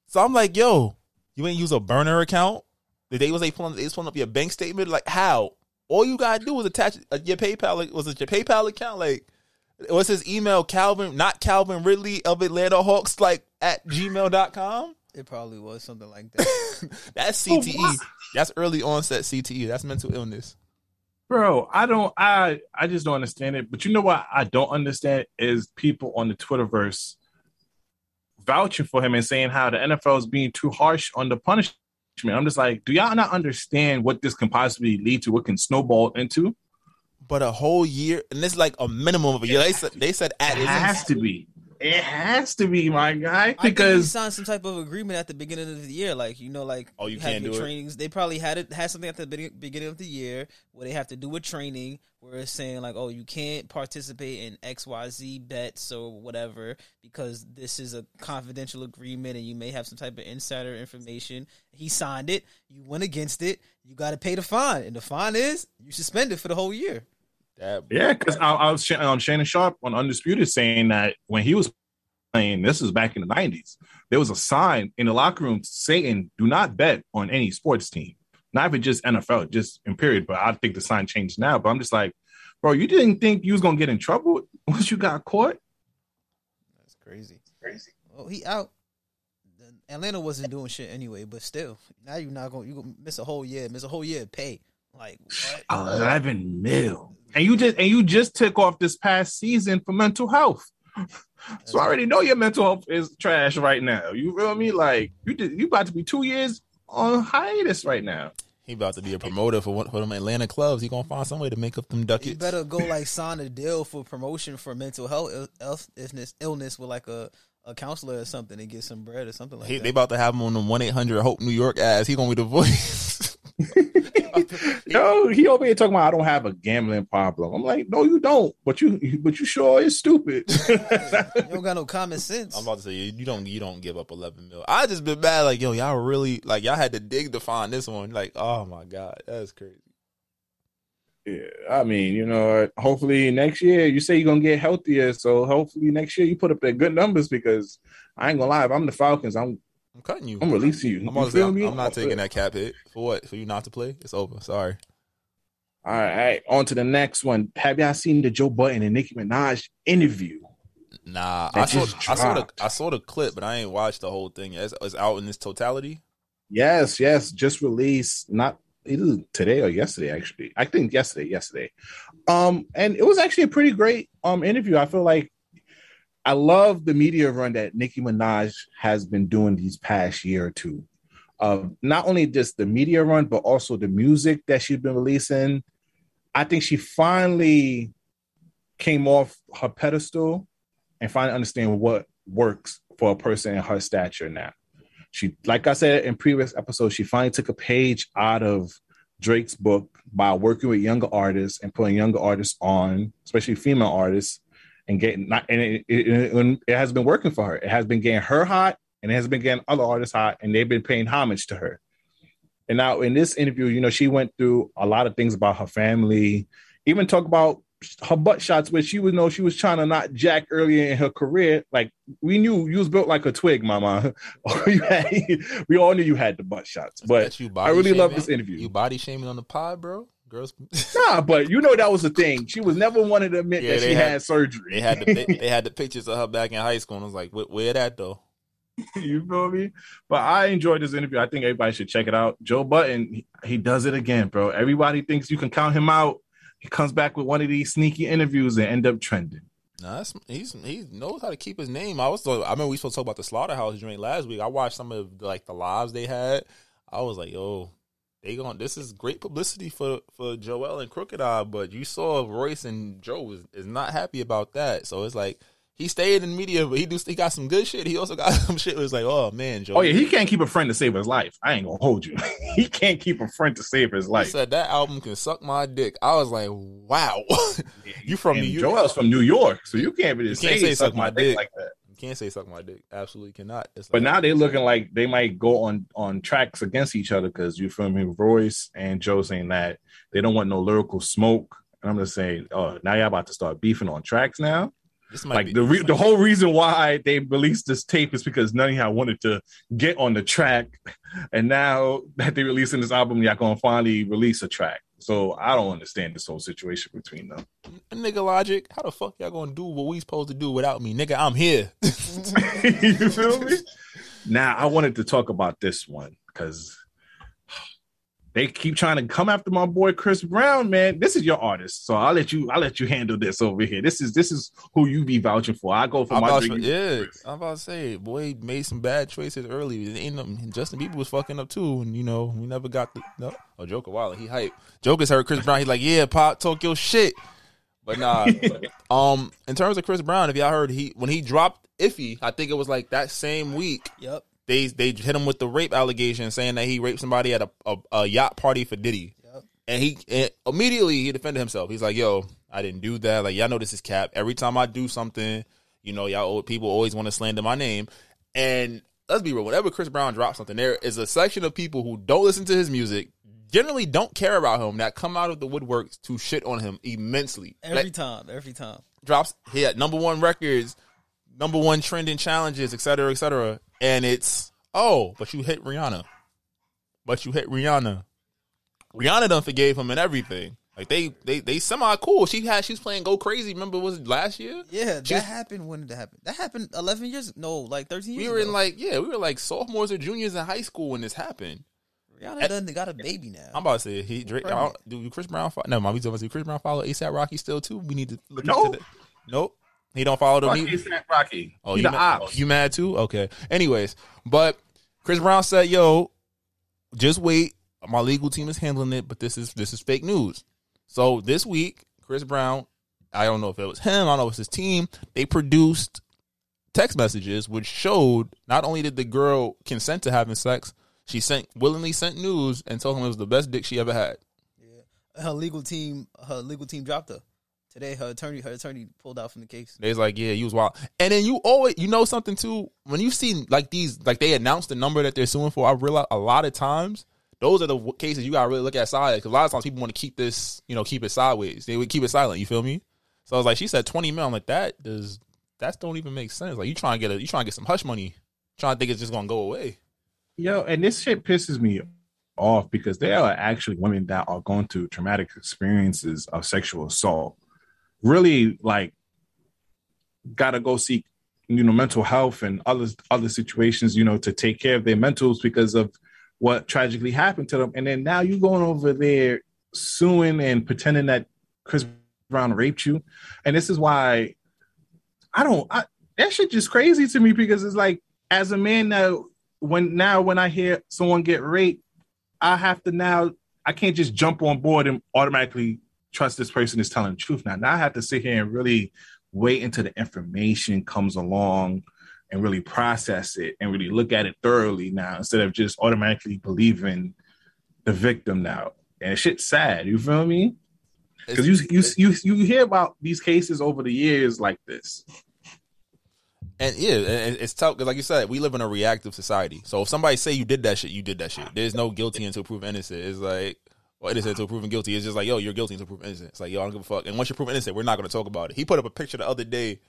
So I'm like, "Yo, you ain't use a burner account? The day was they pulling, they was pulling up your bank statement? Like how? All you gotta do was attach uh, your PayPal. Like, was it your PayPal account? Like, what's his email? Calvin, not Calvin Ridley of Atlanta Hawks, like at gmail.com. It probably was something like that. That's CTE. what? That's early onset CTE. That's mental illness. Bro, I don't I I just don't understand it. But you know what I don't understand is people on the Twitterverse vouching for him and saying how the NFL is being too harsh on the punishment. I'm just like, do y'all not understand what this can possibly lead to? What can snowball into? But a whole year, and this is like a minimum of a year. They said they said at It has to be. It has to be, my guy, I think he signed some type of agreement at the beginning of the year, like you know, like Oh, you have can't your do it? trainings. They probably had it had something at the begin- beginning of the year where they have to do a training where it's saying like, oh, you can't participate in X Y Z bets or whatever because this is a confidential agreement and you may have some type of insider information. He signed it. You went against it. You got to pay the fine, and the fine is you suspended for the whole year. That. yeah, because I, I was on um, Shannon Sharpe on Undisputed saying that when he was playing, this is back in the '90s. There was a sign in the locker room saying, "Do not bet on any sports team." Not even just NFL, just in period. But I think the sign changed now. But I'm just like, bro, you didn't think you was gonna get in trouble once you got caught? That's crazy. Crazy. Well, he out. Atlanta wasn't doing shit anyway, but still, now you're not gonna You gonna miss a whole year. Miss a whole year of pay. Like what? Eleven mil, and you just and you just took off this past season for mental health. So I already know your mental health is trash right now. You feel me? Like you did, you about to be two years on hiatus right now. He about to be a promoter for one for them Atlanta clubs. He gonna find some way to make up them ducats. You better go like sign a deal for promotion for mental health il- il- illness, illness with like a, a counselor or something and get some bread or something like He, that. they about to have him on the one eight hundred Hope New York ass. He gonna be the voice. Yo, he over here talking about I don't have a gambling problem. I'm like, no, you don't. But you, but you sure is stupid. you don't got no common sense. I'm about to say you you don't you don't give up eleven mil. I just been bad like yo y'all really like y'all had to dig to find this one. Like oh my god that's crazy. yeah, I mean, you know, hopefully next year you say you're gonna get healthier. So hopefully next year you put up the good numbers because I ain't gonna lie. If I'm the Falcons, I'm I'm cutting you. I'm releasing you. I'm, You about say, feel I'm, me? I'm not taking that cap hit for what for you not to play. It's over. Sorry. All right, on to the next one. Have y'all seen the Joe Budden and Nicki Minaj interview? Nah, I saw, I saw the. I saw the clip, but I ain't watched the whole thing. It's, it's out in its totality. Yes, yes, just released not either today or yesterday. Actually, I think yesterday, yesterday. Um, and it was actually a pretty great um interview. I feel like I love the media run that Nicki Minaj has been doing these past year or two. Uh, not only just the media run, but also the music that she's been releasing. I think she finally came off her pedestal and finally understand what works for a person in her stature now. She, like I said in previous episodes, she finally took a page out of Drake's book by working with younger artists and putting younger artists on, especially female artists, and getting not and it, it, it, it has been working for her. It has been getting her hot, and it has been getting other artists hot, and they've been paying homage to her. And now in this interview, you know, she went through a lot of things about her family, even talk about her butt shots, which she would know she was trying to not jack earlier in her career. Like we knew you was built like a twig, mama. Had- we all knew you had the butt shots. But I really love this interview. You body shaming on the pod, bro. Girls, Nah, but you know that was the thing. She was never wanted to admit Yeah, that she had, had- surgery. they had the they, they had the pictures of her back in high school, and I was like, where, where that though? you feel me? But I enjoyed this interview. I think everybody should check it out. Joe Budden, he, does it again, bro. Everybody thinks you can count him out. He comes back with one of these sneaky interviews and end up trending. That's, he's he knows how to keep his name. I was I remember we supposed to talk about the slaughterhouse joint last week. I watched some of the, like the lives they had. I was like, yo, they going this is great publicity for for Joell and Crooked I, but you saw Royce and Joe is, is not happy about that. So it's like he stayed in media, but he do he got some good shit. He also got some shit. It was like, oh man, Joe. Oh yeah, he can't keep a friend to save his life. I ain't gonna hold you. he can't keep a friend to save his life. He said that album can suck my dick. I was like, wow. you from And New York? Joell's from New York, so you can't really You can't say suck my dick like that. You can't say suck my dick. Absolutely cannot. But now they're looking like they might go on on tracks against each other because you feel me, Royce and Joe saying that they don't want no lyrical smoke. And I'm just saying, oh, now y'all about to start beefing on tracks now. This might Like be, the re- the whole reason why they released this tape is because none of y'all wanted to get on the track, and now that they're releasing this album, y'all gonna finally release a track. So I don't understand this whole situation between them. nigga logic. How the fuck y'all gonna do what we supposed to do without me, nigga? I'm here. you feel me? Now I wanted to talk about this one because they keep trying to come after my boy Chris Brown, man. This is your artist, so I'll let you. I'll let you handle this over here. This is this is who you be vouching for. I go for I'm my about drink. to, yeah, I'm about to say, boy made some bad choices early. It ain't no- Justin Bieber was fucking up too, and you know we never got the no. Oh, Joker Wilder, he hype. Joker's heard Chris Brown. He's like, yeah, pop, Tokyo shit. But nah, um, in terms of Chris Brown, if y'all heard he when he dropped Iffy, I think it was like that same week. Yep. They they hit him with the rape allegation, saying that he raped somebody at a a, a yacht party for Diddy. And he and immediately he defended himself. He's like, "Yo, I didn't do that. Like, y'all know this is cap. Every time I do something, you know, y'all old people always want to slander my name." And let's be real. Whenever Chris Brown drops something, there is a section of people who don't listen to his music, generally don't care about him, that come out of the woodworks to shit on him immensely. Every Like, time, every time. drops he had number one records, number one trending challenges, et cetera, et cetera. And it's oh, but you hit Rihanna. But you hit Rihanna. Rihanna done forgave him and everything. Like they they they semi cool. She had she's playing Go Crazy. Remember was it last year? Yeah, She that was- happened. When did that happen? That happened eleven years. No, like thirteen years. We were ago. in like yeah, we were like sophomores or juniors in high school when this happened. Rihanna done got a baby now. I'm about to say he Drake. I don't, do Chris Brown? Follow, no, my we talking about Chris Brown follow ASAP Rocky still too. We need to look No. into that. Nope, he don't follow them. Fuck either. A$AP Rocky. Oh, He you the mad, ops. you mad too? Okay. Anyways, but Chris Brown said, "Yo, just wait. My legal team is handling it, but this is this is fake news." So this week, Chris Brown, I don't know if it was him, I don't know if it's his team. They produced text messages which showed not only did the girl consent to having sex, she sent willingly sent news and told him it was the best dick she ever had. Yeah, her legal team, her legal team dropped her today. Her attorney, her attorney pulled out from the case. They was like, yeah, you was wild. And then you always, you know something too. When you see like these, like they announce the number that they're suing for, I realize a lot of times those are the cases you gotta really look at side because a lot of times people want to keep this, you know, keep it sideways. They would keep it silent. You feel me? So I was like, she said twenty mil. I'm like, that does that don't even make sense. Like you trying to get a, you trying to get some hush money, trying to think it's just gonna go away. Yo, and this shit pisses me off because there are actually women that are going through traumatic experiences of sexual assault. Really, like, gotta go seek, you know, mental health and other other situations, you know, to take care of their mentals because of what tragically happened to them. And then now you going over there suing and pretending that Chris Brown raped you. And this is why I don't. I, that shit just crazy to me because it's like as a man now when now when I hear someone get raped, I have to now I can't just jump on board and automatically trust this person is telling the truth. Now, now I have to sit here and really wait until the information comes along and really process it and really look at it thoroughly now instead of just automatically believing the victim now. And shit's sad. You feel me? Because you you you you hear about these cases over the years like this. And yeah, and it's tough because, like you said, we live in a reactive society. So if somebody say you did that shit, you did that shit. There's no guilty until proven innocent. It's like, or innocent until proven guilty. It's just like, yo, you're guilty until proven innocent. It's like, yo, I don't give a fuck. And once you're proven innocent, we're not going to talk about it. He put up a picture the other day.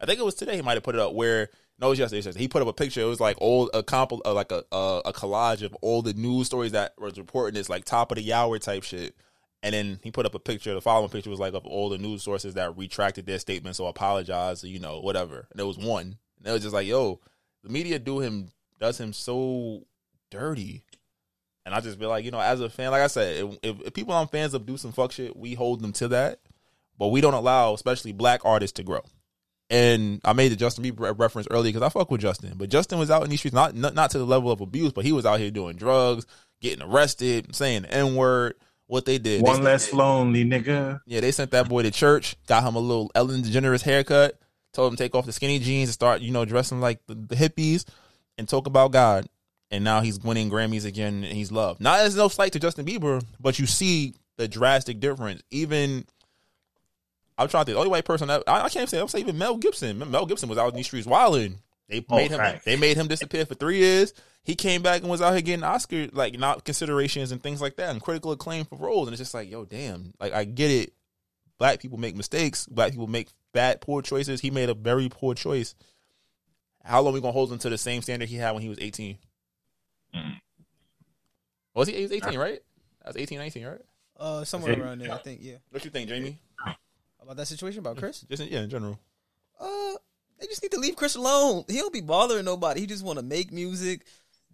I think it was today. He might have put it up where no, it was yesterday. it was yesterday. He put up a picture. It was like old a comp, uh, like a, a a collage of all the news stories that was reporting this like top of the hour type shit. And then he put up a picture. The following picture was like of all the news sources that retracted their statements or apologized, or, you know, whatever. And there was one. And it was just like, yo, the media do him does him so dirty. And I just be like, you know, as a fan, like I said, if, if people aren't fans of do some fuck shit, we hold them to that. But we don't allow, especially black artists, to grow. And I made the Justin Bieber reference earlier because I fuck with Justin, but Justin was out in these streets, not, not not to the level of abuse, but he was out here doing drugs, getting arrested, saying the n word. What they did, One they, less lonely nigga. yeah, they sent that boy to church, got him a little Ellen DeGeneres haircut, told him to take off the skinny jeans and start, you know, dressing like the, the hippies and talk about God. And now he's winning Grammys again and he's loved. Not as no slight to Justin Bieber, but you see the drastic difference. Even I'm trying to think, the only white person that I, I can't say, I'm saying even Mel Gibson. Mel Gibson was out in these streets wilding. They Oh, made him they made him disappear for three years. He came back and was out here getting Oscar like not considerations and things like that and critical acclaim for roles. And it's just like, yo, damn. Like I get it. Black people make mistakes. Black people make bad, poor choices. He made a very poor choice. How long are we gonna hold him to the same standard he had when he was eighteen? Was he? He was eighteen, right? That was 18, 19, right? Uh, somewhere around there, I think. Yeah. What you think, Jamie? About that situation about Chris. Just in, yeah, in general. Uh, they just need to leave Chris alone. He don't be bothering nobody. He just want to make music,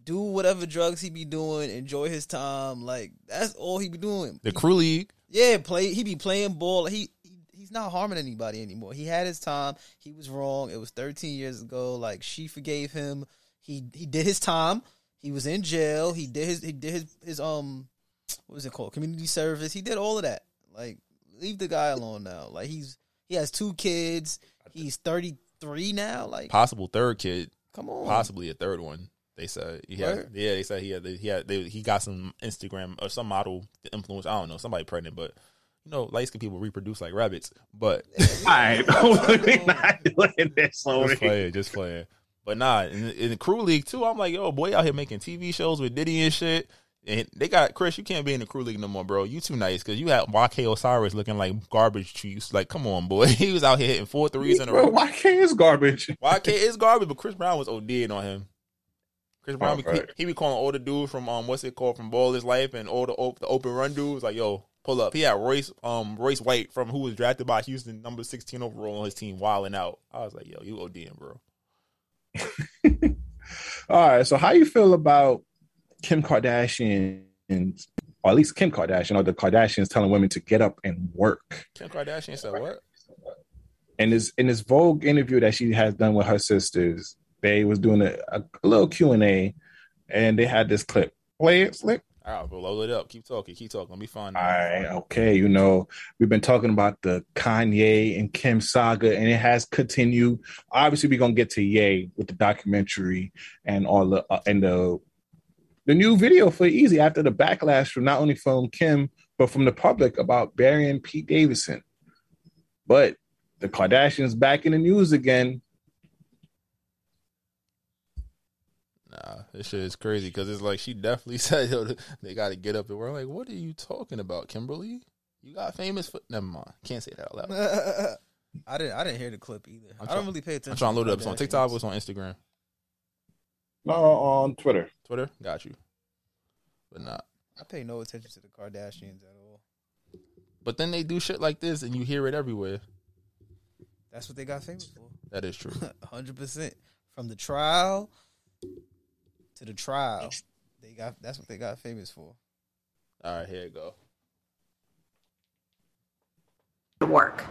do whatever drugs he be doing, enjoy his time. Like that's all he be doing. The crew league. Yeah, play. He be playing ball. He, he he's not harming anybody anymore. He had his time. He was wrong. It was 13 years ago. Like she forgave him. He he did his time. He was in jail. He did his he did his his um what was it called community service. He did all of that. Like leave the guy alone now. Like he's he has two kids. He's 33 now. Like Possible third kid. Come on. Possibly a third one. They said he had, Word? yeah. They said he had, he had, they, he got some Instagram or some model influence. I don't know, somebody pregnant, but you know, light skinned people reproduce like rabbits. But All right, we're not doing this, just Lodi. playing, just playing. But nah, in, in the crew league too, I'm like, yo, boy, out here making TV shows with Diddy and shit. And they got Chris. You can't be in the crew league no more, bro. You too nice because you had YK Osiris looking like garbage juice. Like, come on, boy. He was out here hitting four threes in a row. why can't is garbage? YK is garbage, but Chris Brown was ODing on him. Chris Brown, Oh, he- he, be calling all the dudes from um what's it called from Ballislife and all the op- the open run dudes like yo pull up. He had Royce um Royce White from who was drafted by Houston number sixteen overall on his team wilding out. I was like yo you ODing bro. All right, so how you feel about Kim Kardashian, or at least Kim Kardashian, or the Kardashians telling women to get up and work? Kim Kardashian said what? in this in this Vogue interview that she has done with her sisters, they was doing a, a, little Q and A, and they had this clip. Play it, Slick. All right, bro, load it up. Keep talking. Keep talking. Let me find. All right, okay. You know, we've been talking about the Kanye and Kim saga, and it has continued. Obviously, we're gonna get to Ye with the documentary and all the uh, and the the new video for Eazy after the backlash from not only from Kim but from the public about burying Pete Davidson. But the Kardashians back in the news again. Nah, this shit is crazy because it's like she definitely said yo, they got to get up and we're like, what are you talking about, Kimberly? You got famous for never mind. Can't say that out loud. I didn't I didn't hear the clip either. I'm I don't really pay attention. I'm trying to load it up. It's on Kardashians. TikTok. It's on Instagram, No, on Twitter. Twitter. Got you. But not. I pay no attention to the Kardashians at all. But then they do shit like this, and you hear it everywhere. That's what they got famous for. That is true. hundred percent. From the trial to the trial, they got that's what they got famous for. All right, here you go. work.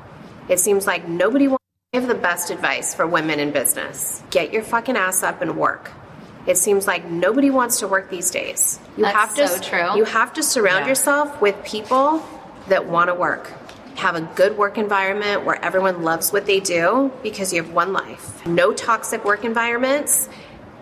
It seems like nobody wants to give the best advice for women in business. Get your fucking ass up and work. It seems like nobody wants to work these days. You That's have to so true. You have to surround Yeah. yourself with people that want to work. Have a good work environment where everyone loves what they do because you have one life. No toxic work environments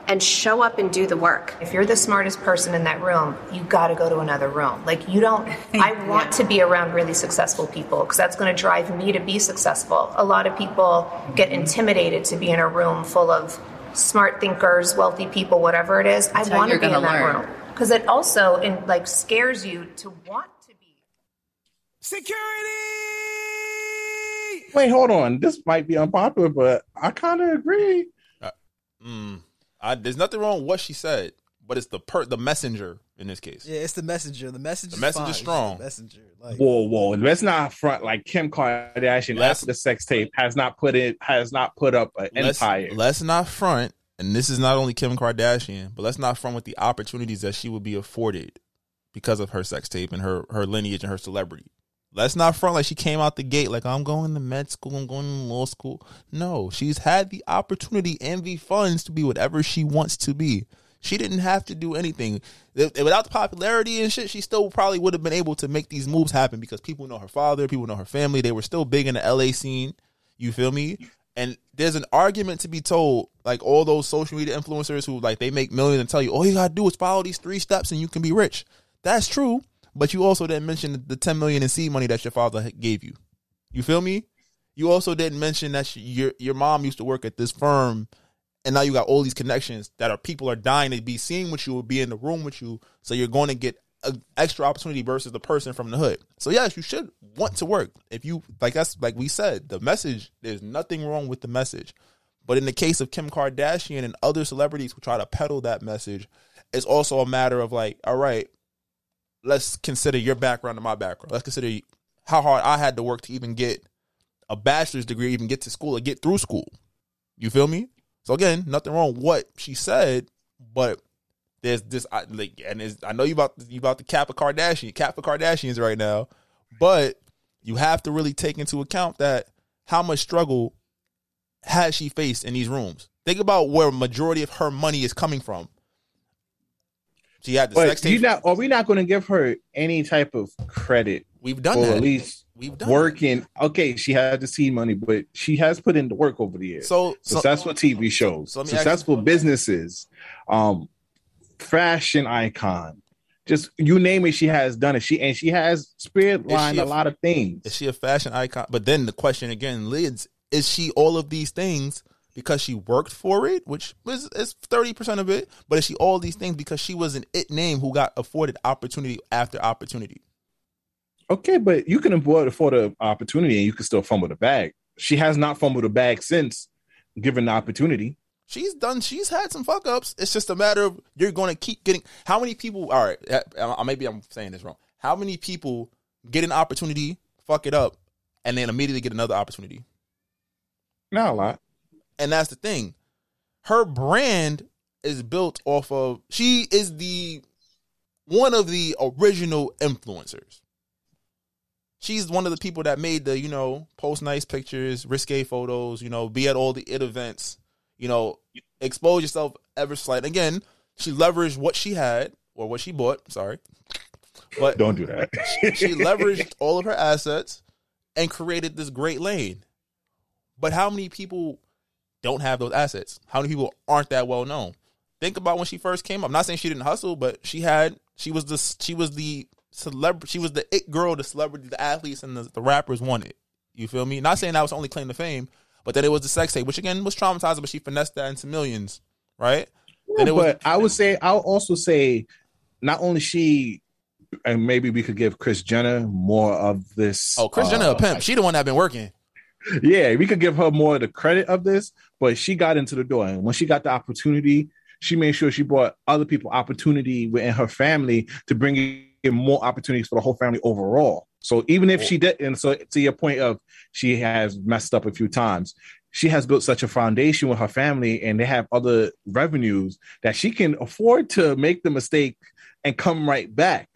and show up and do the work. If you're the smartest person in that room, you got to go to another room. Like you don't. I want to be around really successful people because that's going to drive me to be successful. A lot of people get intimidated to be in a room full of smart thinkers, wealthy people, whatever it is. That's I want to be in gonna that learn. room because it also in, like scares you to want to be. Security Wait, hold on. This might be unpopular, but I kind of agree. Mm, I, there's nothing wrong with what she said, but it's the per the messenger in this case. Yeah, it's the messenger. The message. The is message fine. is strong. the messenger. Like Whoa, whoa! Let's not front like Kim Kardashian Let's- after the sex tape has not put it has not put up an let's, empire. let's not front, and this is not only Kim Kardashian, but let's not front with the opportunities that she would be afforded because of her sex tape and her her lineage and her celebrity. Let's not front like she came out the gate like I'm going to med school, I'm going to law school. No, she's had the opportunity and the funds to be whatever she wants to be. She didn't have to do anything. Without the popularity and shit, she still probably would have been able to make these moves happen because people know her father, people know her family. They were still big in the LA scene. You feel me? And there's an argument to be told, like all those social media influencers who like they make millions and tell you, all you gotta do is follow these three steps and you can be rich. That's true, but you also didn't mention the 10 million in seed money that your father gave you. You feel me? You also didn't mention that she, your your mom used to work at this firm, and now you got all these connections that are people are dying to be seeing with you or be in the room with you. So you're going to get an extra opportunity versus the person from the hood. So yes, you should want to work. If you like, that's like we said, the message. There's nothing wrong with the message, but in the case of Kim Kardashian and other celebrities who try to peddle that message, it's also a matter of like, all right, let's consider your background and my background. Let's consider how hard I had to work to even get a bachelor's degree, even get to school or get through school. You feel me? So again, nothing wrong with what she said, but there's this I, like, and I know you about you about the cap of Kardashian, cap for Kardashians right now, but you have to really take into account that how much struggle has she faced in these rooms. Think about where majority of her money is coming from. She had the But sex you tape. not are we not going to give her any type of credit? We've done that. at least We've done working. Okay, she had the seed money, but she has put in the work over the years. So- so- successful TV shows, so successful businesses, um, fashion icon. Just you name it, she has done it. She and she has spirit line she a lot of things. Is she a fashion icon? But then the question again leads: Is she all of these things because she worked for it, which is is thirty percent of it? But is she all these things because she was an it name who got afforded opportunity after opportunity? Okay, but you can afford an opportunity and you can still fumble the bag. She has not fumbled the bag since given the opportunity. She's done. She's had some fuck ups. It's just a matter of you're going to keep getting. How many people? All right, uh, maybe I'm saying this wrong. How many people get an opportunity, fuck it up, and then immediately get another opportunity? Not a lot. And that's the thing. Her brand is built off of she is the one of the original influencers. She's one of the people that made the, you know, post nice pictures, risque photos, you know, be at all the it events, you know, expose yourself ever slight. Again, she leveraged what she had or what she bought, sorry. But Don't do that. she, she leveraged all of her assets and created this great lane. But how many people don't have those assets? How many people aren't that well known? Think about when she first came up. I'm not saying she didn't hustle, but she had she was the she was the celebrity she was the it girl the celebrity the athletes and the, the rappers wanted. You feel me? Not saying that was only claim to fame, but then it was the sex tape, which again was traumatizing, but she finessed that into millions, right? Was but I would say I'll also say not only she and maybe we could give Kris Jenner more of this. oh Kris Jenner uh, a pimp. She the one that been working. Yeah, we could give her more of the credit of this, but she got into the door, and when she got the opportunity, she made sure she brought other people opportunity within her family to bring in more opportunities for the whole family overall. So even if she did, and so to your point of she has messed up a few times, she has built such a foundation with her family, and they have other revenues that she can afford to make the mistake and come right back.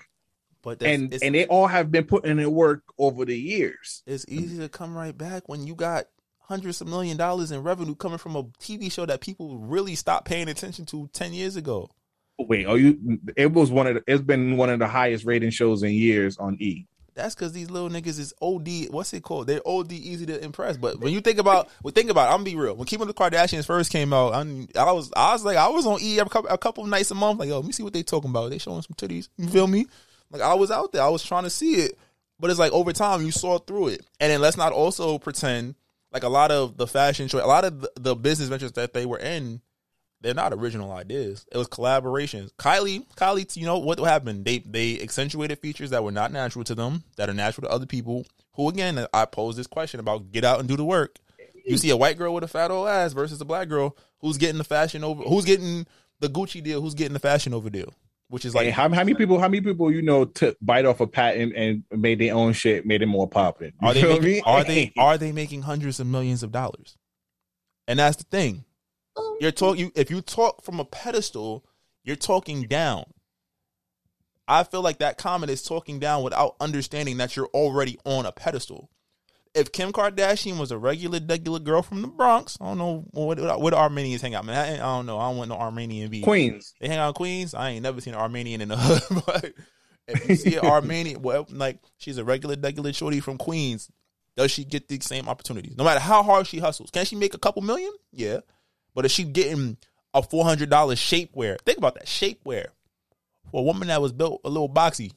But And and they all have been putting in work over the years. it's easy to come right back when you got hundreds of million dollars in revenue coming from a TV show that people really stopped paying attention to 10 years ago. Wait, are you? It was one of the, it's been one of the highest rating shows in years on E. That's because these little niggas is OD. What's it called? They're OD easy to impress. But when you think about, well, think about, it, I'm gonna be real. When Keeping the Kardashians first came out, I'm, I was, I was like, I was on E a couple, a couple nights a month. Like, yo, let me see what they talking about. They showing some titties. You feel me? Like, I was out there. I was trying to see it. But it's like over time, you saw through it. And then let's not also pretend like a lot of the fashion choice, a lot of the, the business ventures that they were in, they're not original ideas. It was collaborations. Kylie, Kylie, you know what happened? They they accentuated features that were not natural to them, that are natural to other people. Who again? I pose this question about get out and do the work. You see a white girl with a fat old ass versus a black girl who's getting the fashion over, who's getting the Gucci deal, who's getting the fashion over deal, which is like Like how, how many people? How many people you know took bite off a patent and made their own shit, made it more popping? Are they feel making, me? are they are they making hundreds of millions of dollars? And that's the thing. Um, you're talking you if you talk from a pedestal, you're talking down. I feel like that comment is talking down without understanding that you're already on a pedestal. If Kim Kardashian was a regular, regular girl from the Bronx, I don't know what where the Armenians hang out. Man, I, I don't know. I don't want no Armenian beef. Queens. They hang out in Queens. I ain't never seen an Armenian in the hood. but if you see an Armenian, well, like she's a regular, regular shorty from Queens, does she get the same opportunities? No matter how hard she hustles, can she make a couple million? Yeah, but if she getting a four hundred dollars shapewear, think about that shapewear for a woman that was built a little boxy.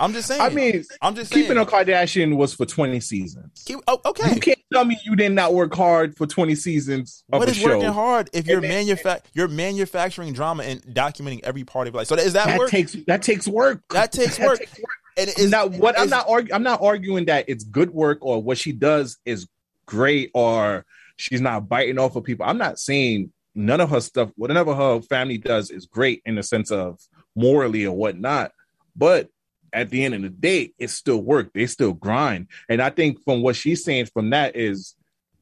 I'm just saying. I mean, I'm just saying. keeping a Kardashian was for twenty seasons. Keep, oh, okay. You can't tell me you did not work hard for twenty seasons of What is working hard if you're manufa- you're manufacturing drama and documenting every part of life? So is that, That work? takes that takes work. That takes That work. takes work. And is now what I'm not argu- I'm not arguing that it's good work or what she does is great or she's not biting off of people. I'm not saying none of her stuff, whatever her family does is great in the sense of morally or whatnot. But at the end of the day, it's still work. They still grind. And I think from what she's saying from that is,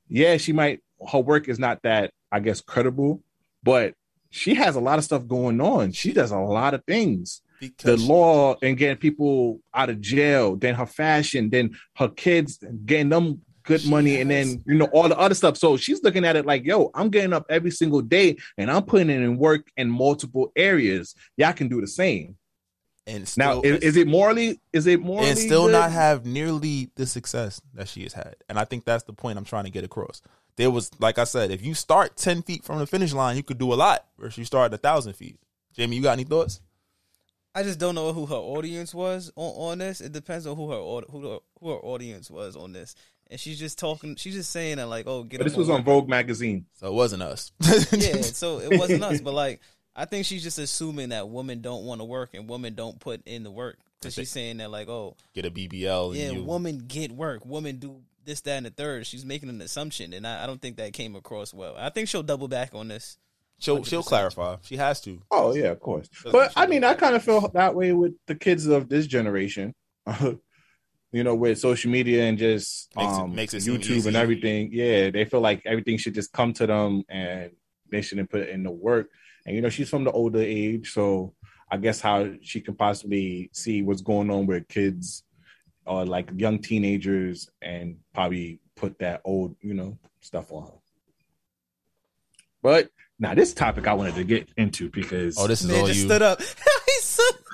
yeah, she might her work is not that, I guess, credible, but she has a lot of stuff going on. She does a lot of things the law and getting people out of jail, then her fashion, then her kids getting them good money, and then you know all the other stuff. So she's looking at it like, yo, I'm getting up every single day and I'm putting in work in multiple areas. Y'all can do the same. And still, Now, is, is it morally? Is it morally? and still good? not have nearly the success that she has had. And I think that's the point I'm trying to get across. There was, like I said, if you start ten feet from the finish line, you could do a lot. Versus you start a thousand feet. Jamie, you got any thoughts? I just don't know who her audience was on, on this. It depends on who her who her, who her audience was on this. And she's just talking. She's just saying that like, oh, get. But this was on Vogue magazine. So it wasn't us. yeah, so it wasn't us, but like I think she's just assuming that women don't want to work and women don't put in the work. Because she's saying that like, oh, Get a BBL. yeah, you, women get work, women do this, that, and the third. She's making an assumption, and I, I don't think that came across well. I think she'll double back on this. she'll she'll clarify. She has to. Oh yeah, of course. Doesn't But she I mean. I kind of feel that way with the kids of this generation. you know, with social media and just Makes it- um, makes it YouTube and everything. Yeah, they feel like everything should just come to them, and they shouldn't put in the work. And you know, she's from the older age, so I guess how she can possibly see what's going on with kids or like young teenagers, and probably put that old, you know, stuff on her. But now, this topic I wanted to get into because Oh, this is Man all just you. stood up.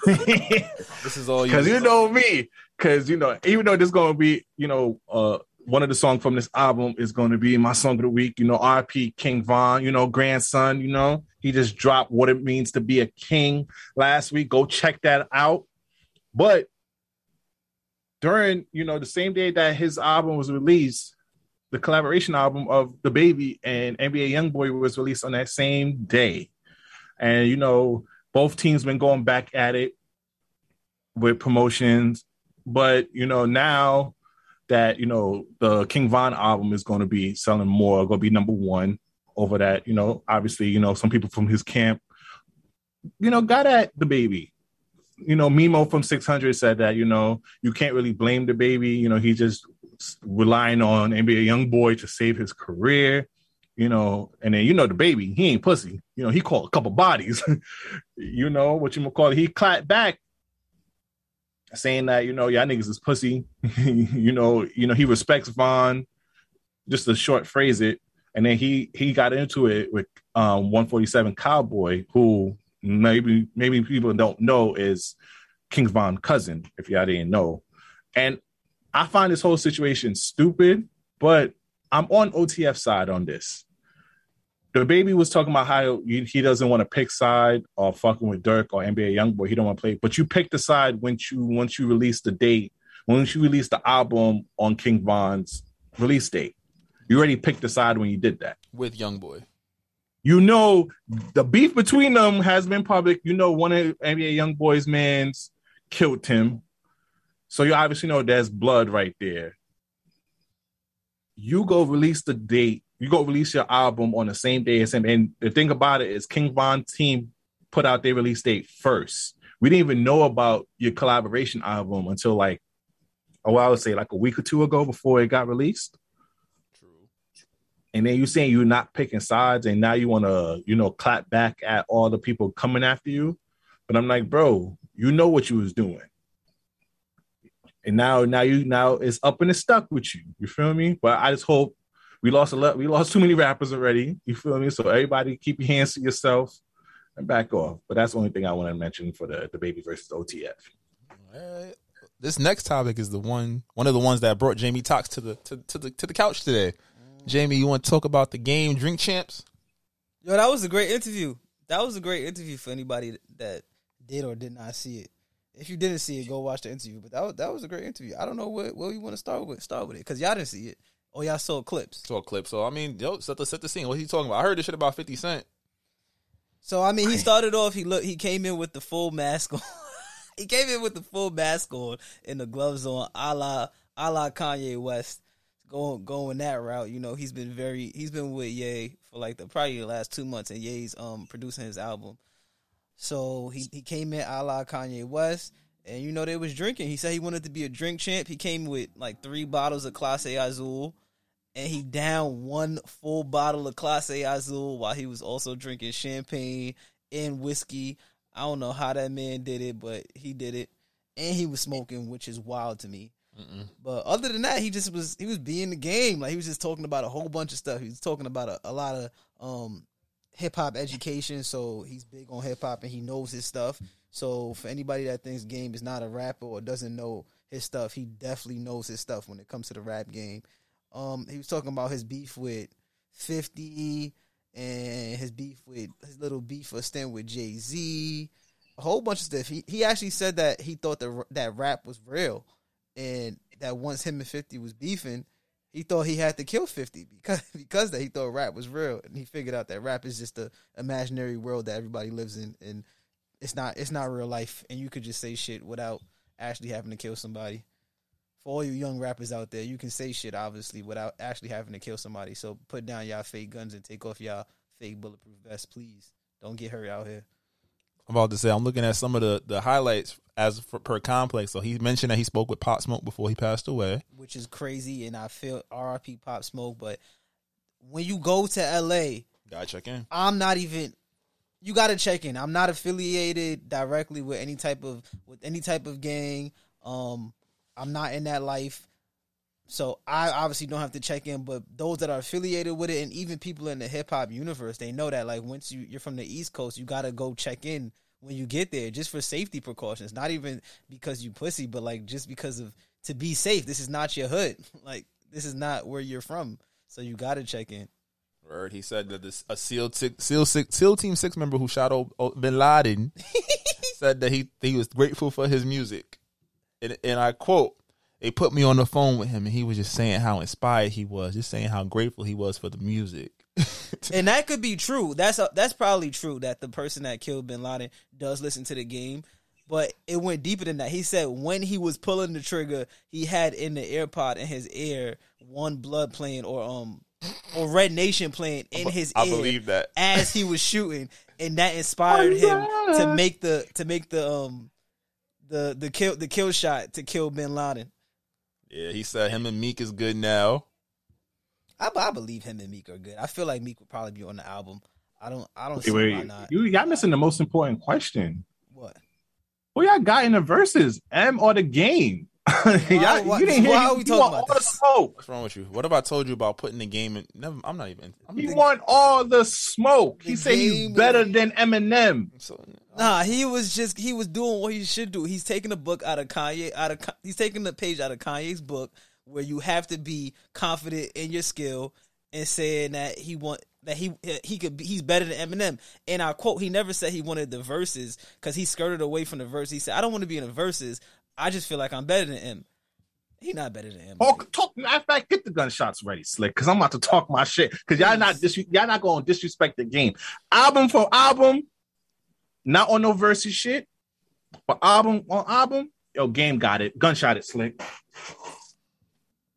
This is all you. because you know me because you know even though this going to be you know uh one of the songs from this album is going to be my song of the week you know rp king von you know grandson you know he just dropped what it means to be a king last week. Go check that out. But during you know the same day that his album was released the collaboration album of DaBaby and nba youngboy was released on that same day. And you know both teams been going back at it with promotions. But you know, now that you know the King Von album is going to be selling more, going to be number one over that. You know, obviously, you know some people from his camp, you know, got at DaBaby you know, Memo from 600 said that, you know, you can't really blame DaBaby. You know, he just relying on NBA young boy to save his career, you know, and then, you know, DaBaby, he ain't pussy. You know, he called a couple bodies, you know, what you call it. He clapped back saying that, you know, y'all niggas is pussy. you know, you know, he respects Von, just to short phrase it. And then he he got into it with um 147 Calboy, who maybe maybe people don't know is King Von cousin, if y'all didn't know. And I find this whole situation stupid, but I'm on OTF side on this. DaBaby was talking about how he doesn't want to pick side or fucking with Durk or NBA YoungBoy. He don't want to play, but you pick the side once you once you release the date, once you release the album on King Von's release date. You already picked the side when you did that with YoungBoy. You know the beef between them has been public. You know one of NBA YoungBoy's man's killed him, so you obviously know there's blood right there. You go release the date. You go release your album on the same day as him. And the thing about it is, King Von team put out their release date first. We didn't even know about your collaboration album until like, oh, I would say like a week or two ago before it got released and then you're saying you're not picking sides and now you want to you know clap back at all the people coming after you? But i'm like bro you know what you was doing. And now now you now it's up and it's stuck with you. You feel me? But i just hope we lost a lot we lost too many rappers already. You feel me? So everybody keep your hands to yourself and back off. But that's the only thing i want to mention for the DaBaby versus otf this next topic is the one one of the ones that brought Jamie Toxx to the to, to the to the couch today Jamie, you want to talk about the game Drink Champs? Yo, that was a great interview. That was a great interview for anybody that did or did not see it. If you didn't see it, go watch the interview. But that was, that was a great interview. I don't know what what you want to start with. Start with it because y'all didn't see it. Oh, y'all saw clips. Saw clips. So I mean, yo, set the set the scene. What he talking about? I heard this shit about Fifty Cent. So I mean, he started off. He looked. He came in with the full mask on. he came in with the full mask on and the gloves on, a la a la Kanye West going going that route. You know, he's been very he's been with Ye for like the probably the last two months, and Ye's um producing his album. So he he came in a la Kanye West, and you know they was drinking. He said he wanted to be a drink champ. He came with like three bottles of Clase Azul, and he downed one full bottle of Clase Azul while he was also drinking champagne and whiskey. I don't know how that man did it, but he did it, and he was smoking, which is wild to me. Mm-mm. But other than that, he just was he was being the game. Like he was just talking about a whole bunch of stuff. He was talking about a, a lot of um, hip hop education. So he's big on hip hop and he knows his stuff. So for anybody that thinks game is not a rapper or doesn't know his stuff, he definitely knows his stuff when it comes to the rap game. Um, he was talking about his beef with Fifty and his beef with his little beef or stint with Jay Z. A whole bunch of stuff. He he actually said that he thought that that rap was real and that once him and Fifty was beefing, he thought he had to kill Fifty because because that he thought rap was real, and he figured out that rap is just a imaginary world that everybody lives in, and it's not it's not real life, and you could just say shit without actually having to kill somebody. For all you young rappers out there, you can say shit obviously without actually having to kill somebody. So put down y'all fake guns and take off y'all fake bulletproof vests, please. Don't get hurt out here. I'm about to say I'm looking at some of the the highlights as for, per complex. So he mentioned that he spoke with Pop Smoke before he passed away, which is crazy. And I feel RIP Pop Smoke. But when you go to LA, gotta check in. I'm not even. You gotta check in. I'm not affiliated directly with any type of with any type of gang. Um, I'm not in that life. So I obviously don't have to check in, but those that are affiliated with it, and even people in the hip hop universe, they know that like once you you're from the East Coast, you gotta go check in when you get there, just for safety precautions. Not even because you pussy, but like just because of to be safe. This is not your hood. Like this is not where you're from, so you gotta check in. Word. He said that this a SEAL SEAL six, SEAL Team Six member who shot o, o, Bin Laden said that he he was grateful for his music, and, and I quote they put me on the phone with him and he was just saying how inspired he was, just saying how grateful he was for the music. and that could be true. That's a, that's probably true that the person that killed Bin Laden does listen to the game, but it went deeper than that. He said when he was pulling the trigger, he had in the AirPod in his ear one blood playing or um or Red Nation playing in his I ear. believe that as he was shooting, and that inspired him to make the to make the um the the kill the kill shot to kill Bin Laden. Yeah, he said him and Meek is good now. I, I believe him and Meek are good. I feel like Meek would probably be on the album. I don't I don't Wait, see why not. you y'all missing the most important question. What? Who y'all got in the verses? M or the game? y'all, why- you didn't hear. why are you- we you talking want about all the smoke. What's wrong with you? What have I told you about putting the game in? Never, I'm not even. I'm He want all the smoke. He said he's better than Eminem. Nah, he was just he was doing what he should do. He's taking a book out of Kanye out of he's taking the page out of Kanye's book where you have to be confident in your skill and saying that he want that he he could be, he's better than Eminem. And I quote, he never said he wanted the verses because he skirted away from the verse. He said, "I don't want to be in the verses. I just feel like I'm better than him." He not better than him. Talk, talk. Matter of fact, get the gunshots ready, slick, because I'm about to talk my shit. Because y'all not dis- y'all not going to disrespect the game. Album for album, not on no versus shit, but album on album. Yo, game got it. Gunshot it, slick.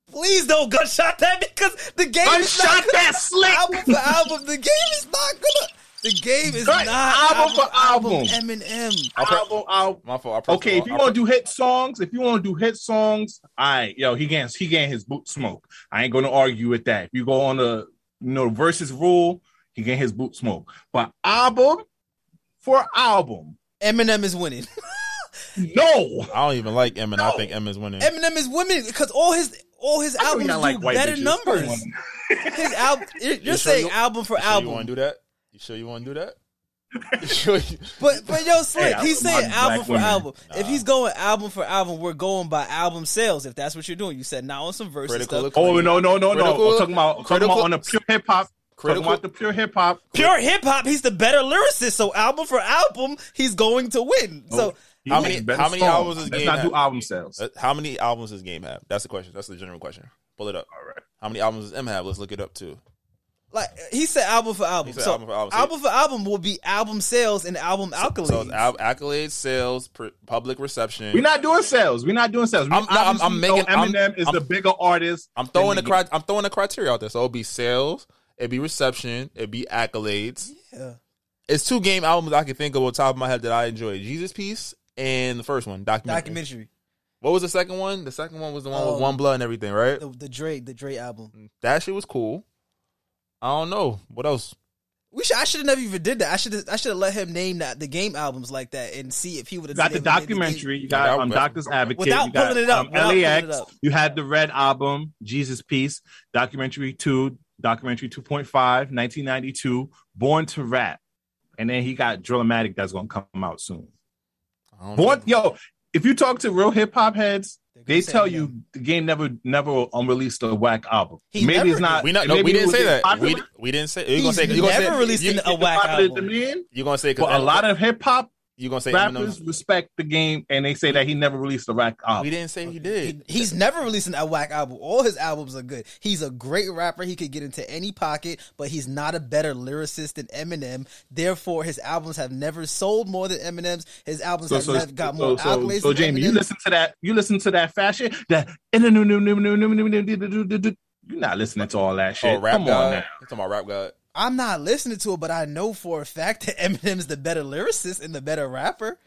Please don't gunshot that because the game is not gonna- that slick. album for album. The game is not gonna. The game is Gun- not album for album. Eminem. Album, album. My fault. Okay, if you want to do hit songs, if you want to do hit songs, all right, yo, he getting he getting his boot smoke. I ain't gonna argue with that. If you go on the you know versus rule, he getting his boot smoke. But album for album, Eminem is winning. no. I don't even like Eminem. I think Eminem's winning. Eminem is winning because all his all his albums do like white better bitches. numbers. His album, you're, you're You sure saying you- album for You sure album, you want to do that? You sure you want to do that? Sure but but yo, Slick, Hey, he's saying album for women. album. If he's going album for album, we're going by album sales. If that's what you're doing, you said now on some verses Critical stuff. Oh no no no no! Critical- I'm talking about I'm talking critical- about on the pure hip hop. Talking Critical- about the pure hip hop. Pure hip hop, he's the better lyricist. So album for album, he's going to win. So He How many- how many songs. albums does Let's Game not do album sales. Uh, How many albums does Game have? That's the question. That's the general question. Pull it up. All right. How many albums does M have? Let's look it up too. Like he said album for album. He said so album for album. So- album for album will be album sales and album accolades. So it's al- accolades, sales, pr- public reception. We're not doing sales. We're not doing sales. We I'm- I'm- I'm know making- I'm- Eminem is I'm- the bigger artist. I'm throwing the cri- I'm throwing the criteria out there. So it'll be sales, it'd be reception, it'd be accolades. Yeah. It's two game albums I can think of on top of my head that I enjoyed. Jesus Piece and the first one, documentary. documentary. What was the second one? The second one was the one Oh. with um, One Blood and everything, right? The, the Dre, the Dre album. That shit was cool. I don't know what else. We should. I should have never even did that. I should. I should have let him name that the game albums like that and see if he would have got the documentary. You got That- um, Doctor's Advocate. Without you got pulling it up, um, without pulling LAX. it up. You had the Red album, Jesus Piece, documentary two, documentary 2.5, 1992, Born to Rap, and then he got Drillmatic that's gonna come out soon. I don't Born, know. yo, if you talk to real hip hop heads, gonna they tell Eminem. you the game never never um, released a whack album. He maybe never it's not. We not. No, we didn't say that. popular. We, we didn't say. You're gonna He's say. You're gonna never say. released you, a It's whack album. demand, You're gonna say. But a lot of hip hop You're gonna say. rappers Eminem, respect the game, and they say that he never released a whack album. we didn't say he did. He- he's never releasing a whack album. All his albums are good. He's a great rapper. He could get into any pocket, but he's not a better lyricist than Eminem. Therefore, his albums have never sold more than Eminem's. His albums have never got more so, so, accolades. so than Jamie, you listen to that. You listen to that fashion. That you're not listening to all that shit. Oh, rap Come god. on now. You're talking about rap god. I'm not listening to it, but I know for a fact that Eminem's the better lyricist and the better rapper.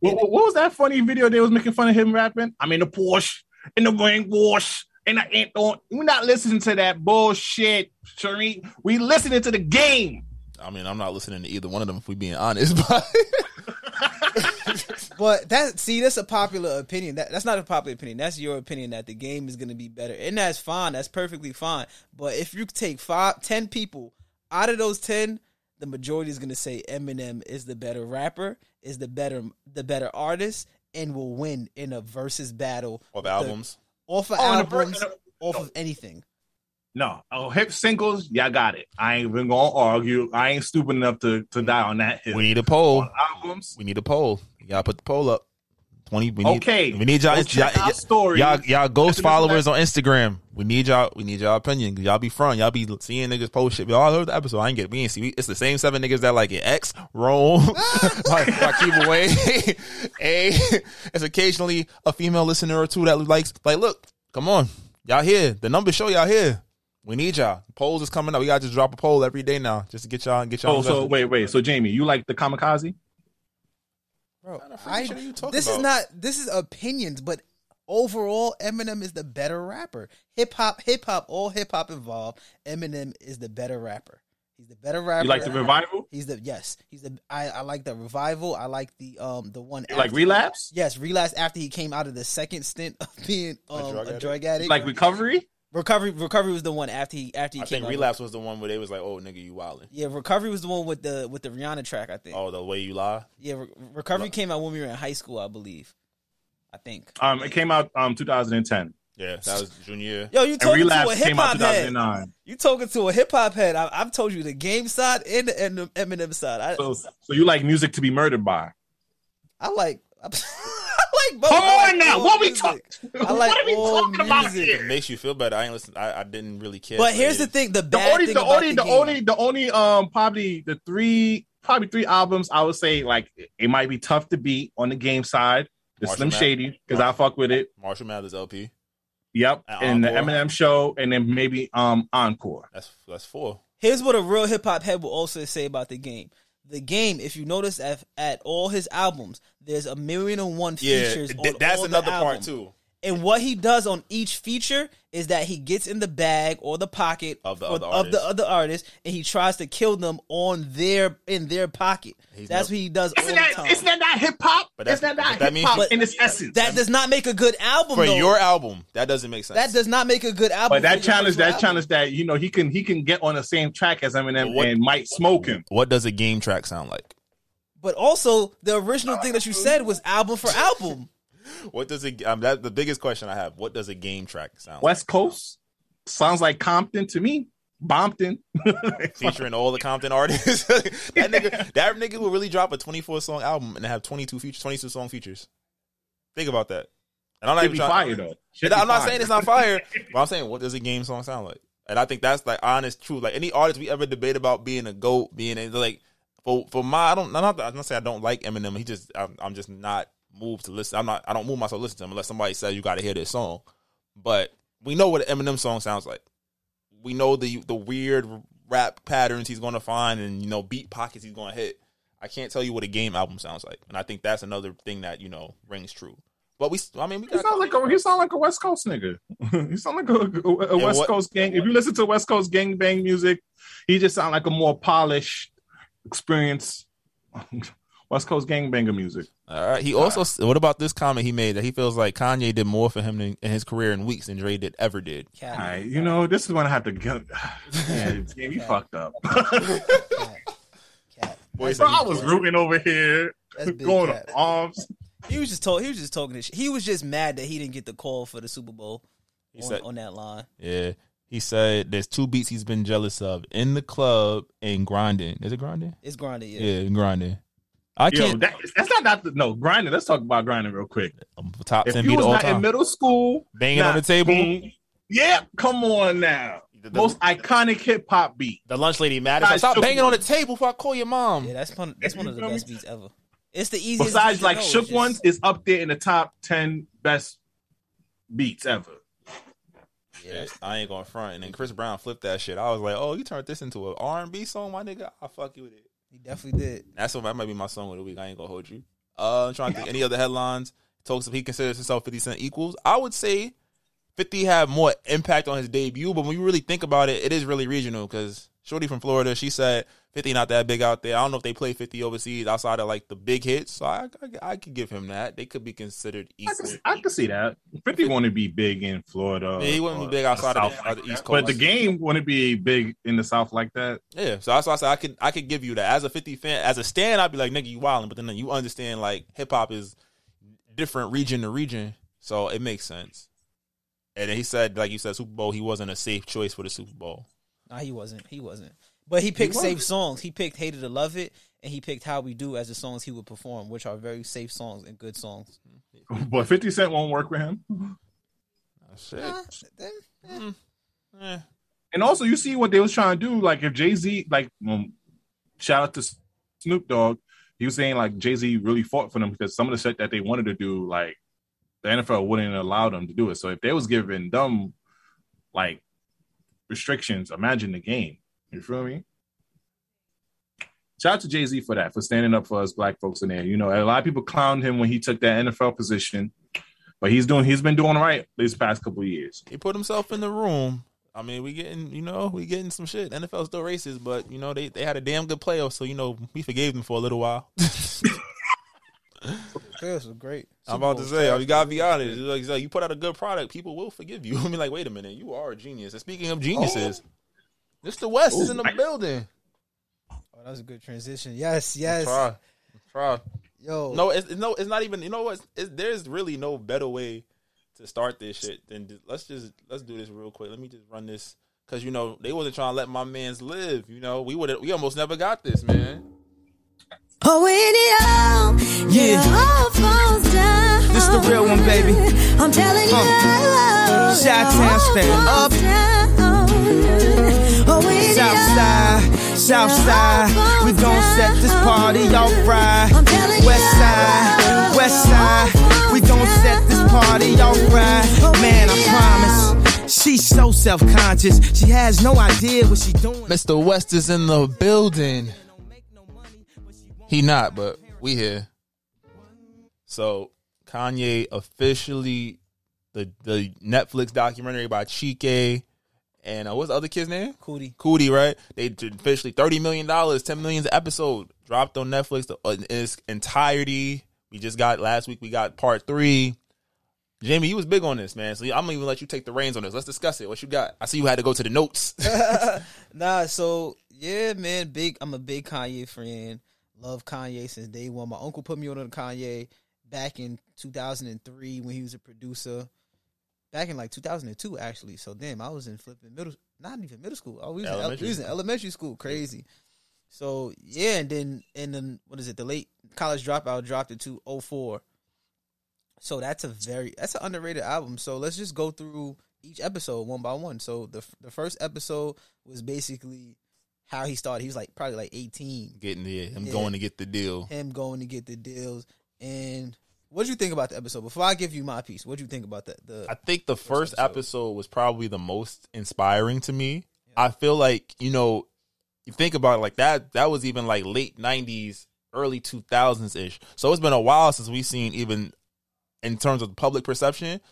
What, what- what was that funny video they was making fun of him rapping? I'm in the Porsche, in the ring wash, and I ain't on. We're not listening to that bullshit, Sheree. We listening to the game. I mean, I'm not listening to either one of them if we being honest. But But that see, that's a popular opinion. That that's not a popular opinion. That's your opinion that the game is going to be better, and that's fine. That's perfectly fine. But if you take five, ten people out of those ten, the majority is going to say Eminem is the better rapper, is the better the better artist, and will win in a versus battle of The- albums. off of Oh, and a ver- albums, off of anything. No, oh, hip singles, y'all got it. I ain't even gonna argue. I ain't stupid enough to, to die on that hill. We need a poll. On albums, We need a poll. You gotta put the poll up. Twenty. We need, Okay. We need y'all. Y'all, stories. y'all, y'all ghost followers on Instagram. We need y'all. We need y'all opinion. Y'all be front. Y'all be seeing niggas post shit. We all heard the episode. I ain't get. We ain't see. We, it's the same seven niggas that like it. X, Rome, Rakim away. A. It's occasionally a female listener or two that likes. Like, look, come on, y'all here. The numbers show y'all here. We need y'all. Polls is coming up. We gotta just drop a poll every day now, just to get y'all and get y'all. Oh, so wait, wait. So Jamie, you like the kamikaze? Bro, I, shit are you talking this is not this is opinions, but overall, Eminem is the better rapper. Hip hop, hip hop, all hip hop involved. Eminem is the better rapper. He's the better rapper. You like the revival? He's the yes. He's the I, I like the revival. I like the um the one You like relapse? Yes, relapse after he came out of the second stint of being um, drug a addict? drug addict. Like recovery? Recovery, recovery was the one after he after he I came. think out. relapse was the one where they was like, "Oh, nigga, you wildin'." Yeah, recovery was the one with the with the Rihanna track. I think. Oh, the way you lie. Yeah, Re- recovery came out when we were in high school, I believe. I think. Um, it came out um 2010. Yeah, that was junior. year. Yo, you talking to a hip hop head? You talking to a hip hop head? I, I've told you the game side and the, and the Eminem side. I, So, so you like music to be murdered by? I like. I like both. Come I like on now, all what we music. talking? I like what are we all talking about here? It makes you feel better. I ain't listen. I, I didn't really care. But here's it. the thing: the The only, thing the about only, the, the only, the only, um, probably the three, probably three albums. I would say like it might be tough to beat on the game side. The Marshall Slim Math- Shady because I fuck with it. Marshall Mathers LP. Yep, And and the Eminem show, and then maybe um Encore. That's that's four. Here's what a real hip hop head will also say about the game. The game, if you notice at, at all his albums, there's a million and one Yeah, features. th- on that's all the another part too. And what he does on each feature is that he gets in the bag or the pocket Of the for- other of artist. the other artist, and he tries to kill them on their in their pocket. He's that's never- what he does all Isn't the that time. isn't that not hip hop? But that's- Isn't that not that hip means hop in its essence? that does not make a good album. For though. your album, that doesn't make sense. that does not make a good album. but that challenge, that album. challenge, that you know he can he can get on the same track as Eminem What- and might smoke him. what does a game track sound like? But also, the original thing that you said was album for album. What does it? Um, that's the biggest question I have. What does a game track sound like? West Coast sounds like Compton to me. Bompton. Featuring all the Compton artists. that nigga, that nigga will really drop a 24 song album and have 22 features, 22 song features. Think about that. And I'm not Should even be trying. fire though. Should I'm not fire. saying it's not fire, but I'm saying what does a game song sound like? And I think that's like honest truth. Like any artist we ever debate about being a goat, being a, like for for my I don't I'm not I'm not saying I don't like Eminem. He just I'm, I'm just not moved to listen. I'm not I don't move myself to listen to him unless somebody says you got to hear this song. But we know what an Eminem song sounds like. We know the the weird rap patterns he's going to find and you know beat pockets he's going to hit. I can't tell you what a game album sounds like, and I think that's another thing that you know rings true. But we, I mean, we He sound like a he sound like a West Coast nigga. he sound like a, a, a West what- Coast gang. If you listen to West Coast gang bang music, he just sound like a more polished, experienced West Coast gang banger music. All right. He also. What about this comment he made that he feels like Kanye did more for him in, in his career in weeks than Dre did ever did. All right, you know this is when I have to get. Yeah, yeah, you fucked up. Cat. Boys, Bro, I was rooting over here, That's going cat. to arms. He was just told. He was just talking. This shit. He was just mad that he didn't get the call for the Super Bowl He on, said- on that line. Yeah. He said there's two beats he's been jealous of in the club and grinding. Is it grinding? It's grinded. Yeah. Yeah, grinding. I Yo, can't. that, that's not that. No, grinding. Let's talk about grinding real quick. Um, top If ten you beat was all not in time. middle school, Banging on the table. being- yeah, come on now. The- Most iconic hip hop beat. The lunch lady mad. It's Stop shook banging on the table before I call your mom. Yeah, that's one. That's one of the best beats ever. It's the easiest. Besides, like know. Shook just- Ones is up there in the top ten best beats ever. Yeah, I ain't going front. And then Chris Brown flipped that shit. I was like, oh, you turned this into an R and B song, my nigga. I'll fuck you with it. He definitely did. That's what that might be my song of the week. I ain't gonna hold you. Uh, I'm trying to think any other headlines. Talks if he considers himself 50 Cent equals. I would say 50 had more impact on his debut, but when you really think about it, it is really regional because Shorty from Florida, she said 50 not that big out there. I don't know if they play 50 overseas outside of like the big hits. So I, I, I could give him that. They could be considered I equal. can, I can see that. Fifty want to be big in Florida. Yeah, he wouldn't be big outside of the- South of the East Coast. But the game wouldn't be big in the South like that. Yeah, so that's why I said I could I could give you that as a fifty fan. As a stand, I'd be like, nigga, you wilding, but then you understand like hip hop is different region to region, so it makes sense. And then he said, like you said, Super Bowl, he wasn't a safe choice for the Super Bowl. No, he wasn't. He wasn't. But he picked wasn't. safe songs. He picked "Hated to Love It" and he picked "How We Do" as the songs he would perform, which are very safe songs and good songs. But Fifty Cent won't work with him. Oh, shit. Uh, then, eh. Eh. And also, you see what they was trying to do. Like if Jay Z, like um, shout out to Snoop Dogg, he was saying like Jay Z really fought for them because some of the shit that they wanted to do, like the NFL wouldn't allow them to do it. So if they was giving them like restrictions, imagine the game. You feel me? shout out to Jay Z for that, for standing up for us black folks in there. You know, a lot of people clowned him when he took that NFL position, but he's doing he's been doing right these past couple of years. He put himself in the room. I mean, we getting you know we getting some shit. NFL's still racist, but you know they they had a damn good playoff, so you know we forgave them for a little while. This was great. I'm about to say, you gotta be honest. Like, like, you put out a good product, people will forgive you. I mean, like, wait a minute, you are a genius. And speaking of geniuses, oh. Mr. West is in the building. Oh, that was a good transition. Yes, yes. Try, try. Yo, No, it's no, it's not even. You know what? It's, there's really no better way to start this shit than just, let's just let's do this real quick. Let me just run this because you know they wasn't trying to let my man's live. You know, we would we almost never got this, man. Oh, when it all, yeah. it all falls down. This the real one, baby. I'm telling you, Uh, Chi-Town stand up. Oh, when it South side, south side. We gon' set this party off oh, right. West side, west side. We gon' set this party off right. Man, I promise. She's so self-conscious. She has no idea what she's doing. Mr. West is in the building. He not, but we here. So Kanye officially the the Netflix documentary by Chike and uh, what's the other kid's name? Coodie. Coodie, right? They did officially thirty million dollars, ten million episode dropped on Netflix uh, in its entirety. We just got last week. We got part three. Jamie, you was big on this, man. So I'm gonna even let you take the reins on this. Let's discuss it. What you got? I see you had to go to the notes. nah, so yeah, man, big. I'm a big Kanye fan. Love Kanye since day one. My uncle put me on to Kanye back in 2003 when he was a producer. Back in like 2002, actually. So damn, I was in flipping middle, not even middle school. Oh, we was, in, Elementary we was in school. elementary school. Crazy. So yeah, and then and then what is it? The late college dropout dropped it to 04. So that's a very that's an underrated album. So let's just go through each episode one by one. So the the first episode was basically how he started. He was like probably like 18. Getting there, him Yeah. going to get the deal. Him going to get the deals. And what did you think about the episode? Before I give you my piece, what did you think about that? The I think the first episode was probably the most inspiring to me. I feel like, you know, you think about it like that, that was even like late 90s, early 2000s ish. So it's been a while since we've seen, even in terms of public perception,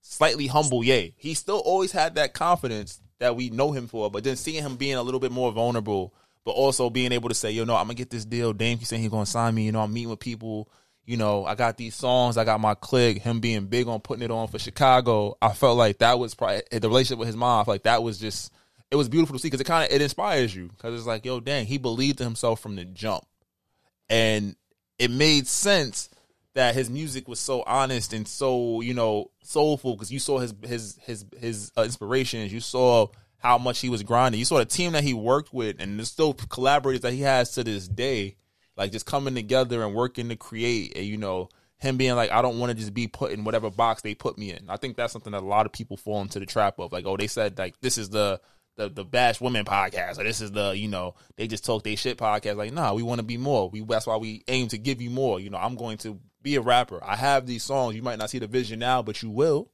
slightly humble Ye. He still always had that confidence that we know him for, but then seeing him being a little bit more vulnerable, but also being able to say, yo, no, I'm gonna get this deal. Dame keeps saying he's gonna sign me. You know, I'm meeting with people. You know, I got these songs. I got my click. Him being big on putting it on for Chicago. I felt like that was probably the relationship with his mom. Like that was just it was beautiful to see because it kind of it inspires you because it's like, yo, dang, he believed in himself from the jump, and it made sense that his music was so honest and so you know soulful because you saw his his his his uh, inspirations you saw how much he was grinding you saw the team that he worked with and the still collaborators that he has to this day like just coming together and working to create and you know him being like i don't want to just be put in whatever box they put me in. I think that's something that a lot of people fall into the trap of like oh they said like this is the the the bash women podcast or this is the you know they just talk they shit podcast. Like nah we want to be more. We that's why we aim to give you more. You know i'm going to be a rapper. I have these songs. You might not see the vision now but you will.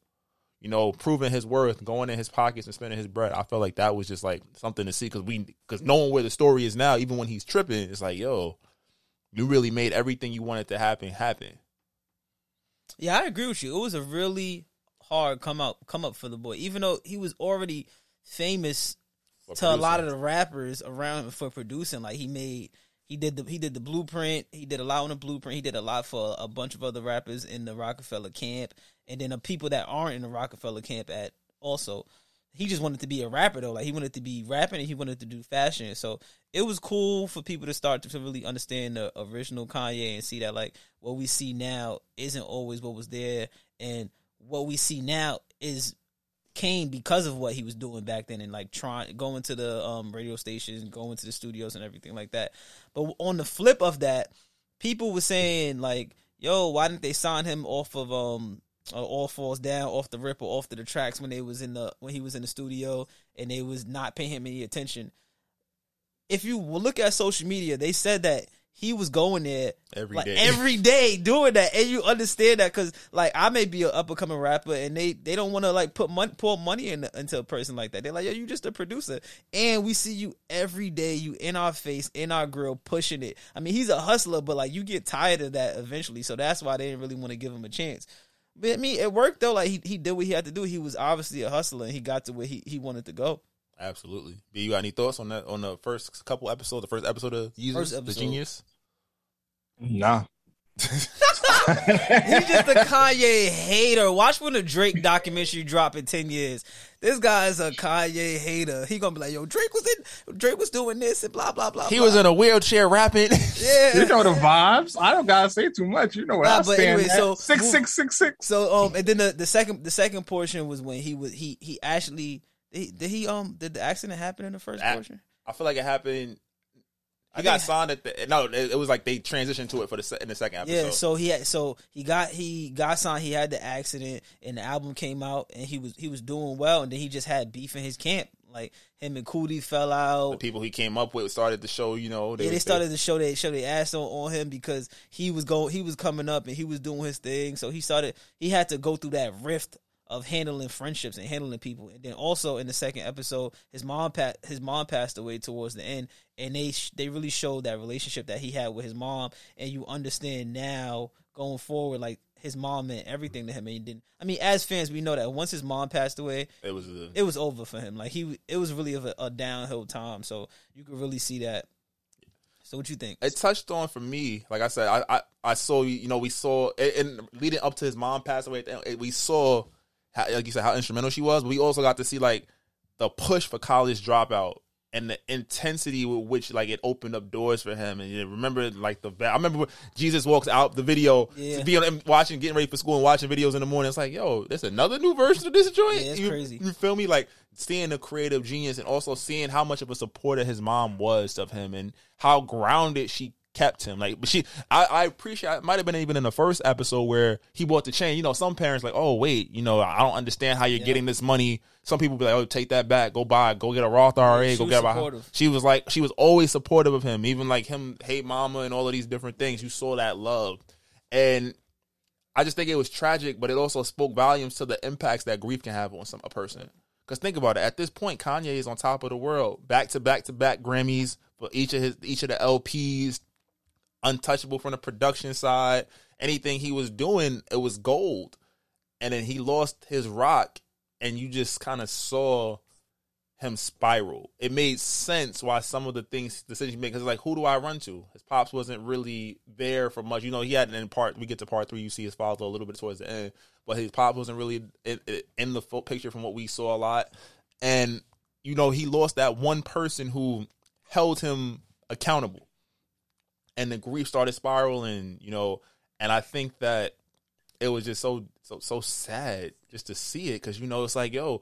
You know proving his worth going in his pockets and spending his bread. I felt like that was just like something to see because we because knowing where the story is now even when he's tripping it's like yo you really made everything you wanted to happen happen Yeah, I agree with you. It was a really hard come up come up for the boy, even though he was already famous For to a lot of the rappers around him for producing. Like he made he did the he did the blueprint. He did a lot on the blueprint. He did a lot for a bunch of other rappers in the Rockefeller camp, and then the people that aren't in the Rockefeller camp at also. He just wanted to be a rapper though. Like he wanted to be rapping and he wanted to do fashion. So it was cool for people to start to really understand the original Kanye and see that like what we see now isn't always what was there, and what we see now is came because of what he was doing back then and like trying going to the um radio stations, going to the studios and everything like that. But on the flip of that, people were saying like, "Yo, why didn't they sign him off of um uh, all falls down off the rip or off to the tracks when they was in the when he was in the studio and they was not paying him any attention?" If you look at social media, they said that he was going there Every like, day. every day doing that, and you understand that because like I may be an up and coming rapper, and they they don't want to like put money pour money in, into a person like that. They're like, yo, you just a producer, and we see you every day, you in our face, in our grill, pushing it. I mean, he's a hustler, but like you get tired of that eventually, so that's why they didn't really want to give him a chance. But I mean, it worked though. Like he he did what he had to do. He was obviously a hustler, and he got to where he he wanted to go. Absolutely. B, you got any thoughts on that on the first couple episodes, the first episode of Yeezus, First the. Genius? Nah. He's just a Kanye hater. Watch when the Drake documentary drop in ten years. This guy is a Kanye hater. He gonna be like, yo, Drake was in, Drake was doing this and blah blah blah. He blah. was in a wheelchair rapping. Yeah. You know the vibes. I don't gotta say too much. You know what Nah, I but stand anyway, at. so six six six six. So um, and then the, the second the second portion was when he was he he actually did he, did he um did the accident happen in the first I- portion? I feel like it happened. I He got think- signed at the no. It, it was like they transitioned to it for the in the second episode. Yeah, so he had so he got he got signed. He had the accident, and the album came out, and he was he was doing well, and then he just had beef in his camp. Like him and Coodie fell out. the people he came up with started to show. You know, yeah, they started to show they show their ass on, on him because he was going he was coming up and he was doing his thing. So he started he had to go through that rift of handling friendships and handling people. And then also in the second episode, his mom pa- his mom passed away towards the end, and they sh- they really showed that relationship that he had with his mom. And you understand now going forward, like his mom meant everything to him. And he didn't. I mean, as fans, we know that once his mom passed away, It was a, it was over for him. Like he, it was really a, a downhill time. So you could really see that. So what you think? it touched on for me. Like I said, I I, I saw you know we saw and leading up to his mom passed away. We saw how, like you said how instrumental she was. But we also got to see like the push for college dropout and the intensity with which like it opened up doors for him. And you remember like the I remember Jesus walks out the video, Yeah. being watching, getting ready for school and watching videos in the morning. It's like yo, there's another new version of this joint. Yeah, it's you, crazy. You feel me? Like seeing the creative genius and also seeing how much of a supporter his mom was of him and how grounded she kept him. Like, but she, I, I appreciate. It might have been even in the first episode where he bought the chain. You know, some parents like, oh wait, you know, I don't understand how you're getting this money. Some people be like, oh, take that back, go buy, go get a Roth IRA, she go get a. supportive. She was like, she was always supportive of him, even like him, hey mama, and all of these different things. You saw that love, and I just think it was tragic, but it also spoke volumes to the impacts that grief can have on some a person. Because think about it, at this point, Kanye is on top of the world, back to back to back Grammys for each of his each of the LPs, untouchable from the production side. Anything he was doing, it was gold. And then he lost his rock, and you just kind of saw him spiral. It made sense why some of the things decisions he made because like who do I run to? His pops wasn't really there for much. You know, he had an in part we get to part three, you see his father a little bit towards the end, but his pops wasn't really in, in the full picture from what we saw a lot. And you know, he lost that one person who held him accountable. And the grief started spiraling, you know, and I think that it was just so so so sad just to see it because you know it's like yo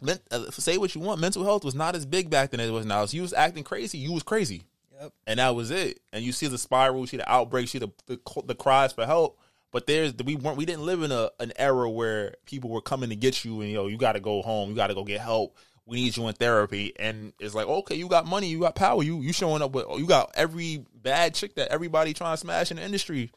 men- uh, say what you want mental health was not as big back then as it was now. So you was acting crazy you was crazy. Yep. and that was it. And you see the spiral you see the outbreak see the, the the cries for help. But there's we weren't we didn't live in a an era where people were coming to get you and yo you got to go home you got to go get help we need you in therapy and it's like okay you got money you got power you you showing up with you got every bad chick that everybody trying to smash in the industry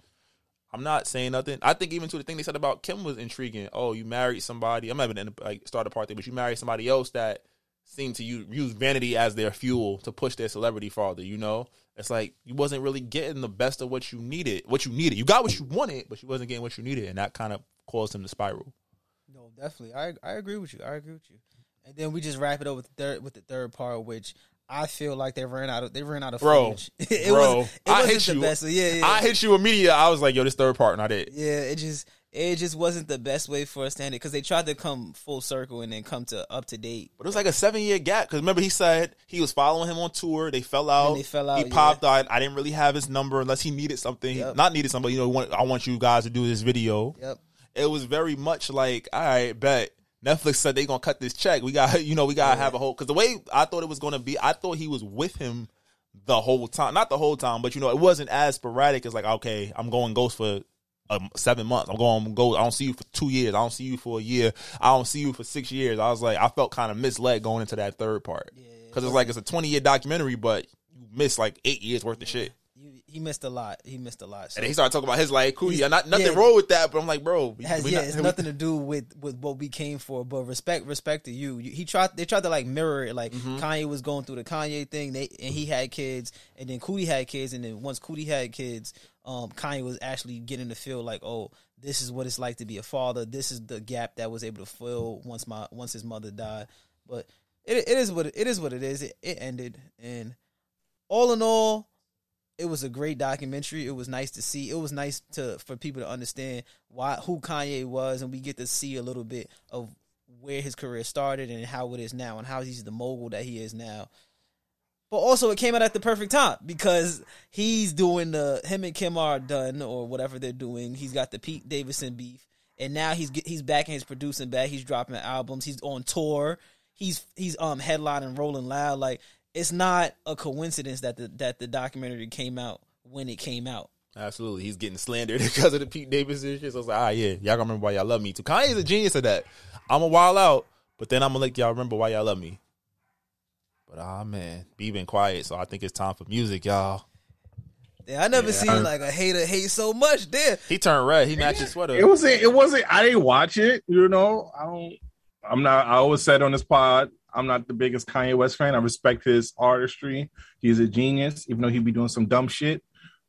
I'm not saying nothing. I think even to the thing they said about Kim was intriguing. Oh, you married somebody. I'm not even in like start a party, but you married somebody else that seemed to use, use vanity as their fuel to push their celebrity farther. You know, it's like you wasn't really getting the best of what you needed. What you needed, you got what you wanted, but you wasn't getting what you needed, and that kind of caused him to spiral. No, definitely. I I agree with you. I agree with you. And then we just wrap it up with the third with the third part, which I feel like they ran out of they ran out of Bro, footage. it bro, was it I hit you. best. Yeah, yeah. I hit you immediately. I was like, yo, this third part, not it. yeah, it just it just wasn't the best way for us to end it because they tried to come full circle and then come to up to date. But it was like a seven year gap because remember he said he was following him on tour. They fell out. they fell out, He yeah. popped out. I didn't really have his number unless he needed something. Yep. Not needed somebody. You know, I want you guys to do this video. Yep. It was very much like, all right, bet. Netflix said they gonna cut this check. We got, you know, we gotta have a whole. Because the way I thought it was gonna be, I thought he was with him the whole time. Not the whole time, but you know, it wasn't as sporadic as like, okay, I'm going ghost for um, seven months. I'm going go. I don't see you for two years. I don't see you for a year. I don't see you for six years. I was like, I felt kind of misled going into that third part because it's like it's a 20 year documentary, but you miss like eight years worth of shit. He missed a lot. He missed a lot. So. And he started talking about his life. Cool, yeah, not nothing yeah. wrong with that. But I'm like, bro, we, has, yeah, not- it's we- nothing to do with with what we came for, but respect respect to you. You- He tried they tried to like mirror it, like Mm-hmm. Kanye was going through the Kanye thing, they and he had kids, and then Coodie had kids, and then once Coodie had kids, um, Kanye was actually getting to feel like, oh, this is what it's like to be a father. This is the gap that was able to fill once my once his mother died. But it it is what it, it is what it is. It, it ended, and all in all, it was a great documentary. It was nice to see. It was nice to for people to understand why who Kanye was, and we get to see a little bit of where his career started and how it is now, and how he's the mogul that he is now. But also, it came out at the perfect time because he's doing the him and Kim are done or whatever they're doing. He's got the Pete Davidson beef, and now he's he's back in his producing bag. He's dropping albums. He's on tour. He's he's um headlining Rolling Loud. Like it's not a coincidence that the that the documentary came out when it came out. Absolutely, he's getting slandered because of the Pete Davidson shit. So I was like, ah, yeah, y'all gonna remember why y'all love me too. Kanye's a genius at that. I'm a wild out, but then I'm gonna let y'all remember why y'all love me. But ah, man, be been quiet, so I think it's time for music, y'all. Yeah, I never Yeah. seen like a hater hate so much. There, He turned red. He matched his sweater. It wasn't. It wasn't. I didn't watch it. You know. I don't. I'm not. I always said on this pod, I'm not the biggest Kanye West fan. I respect his artistry. He's a genius, even though he'd be doing some dumb shit.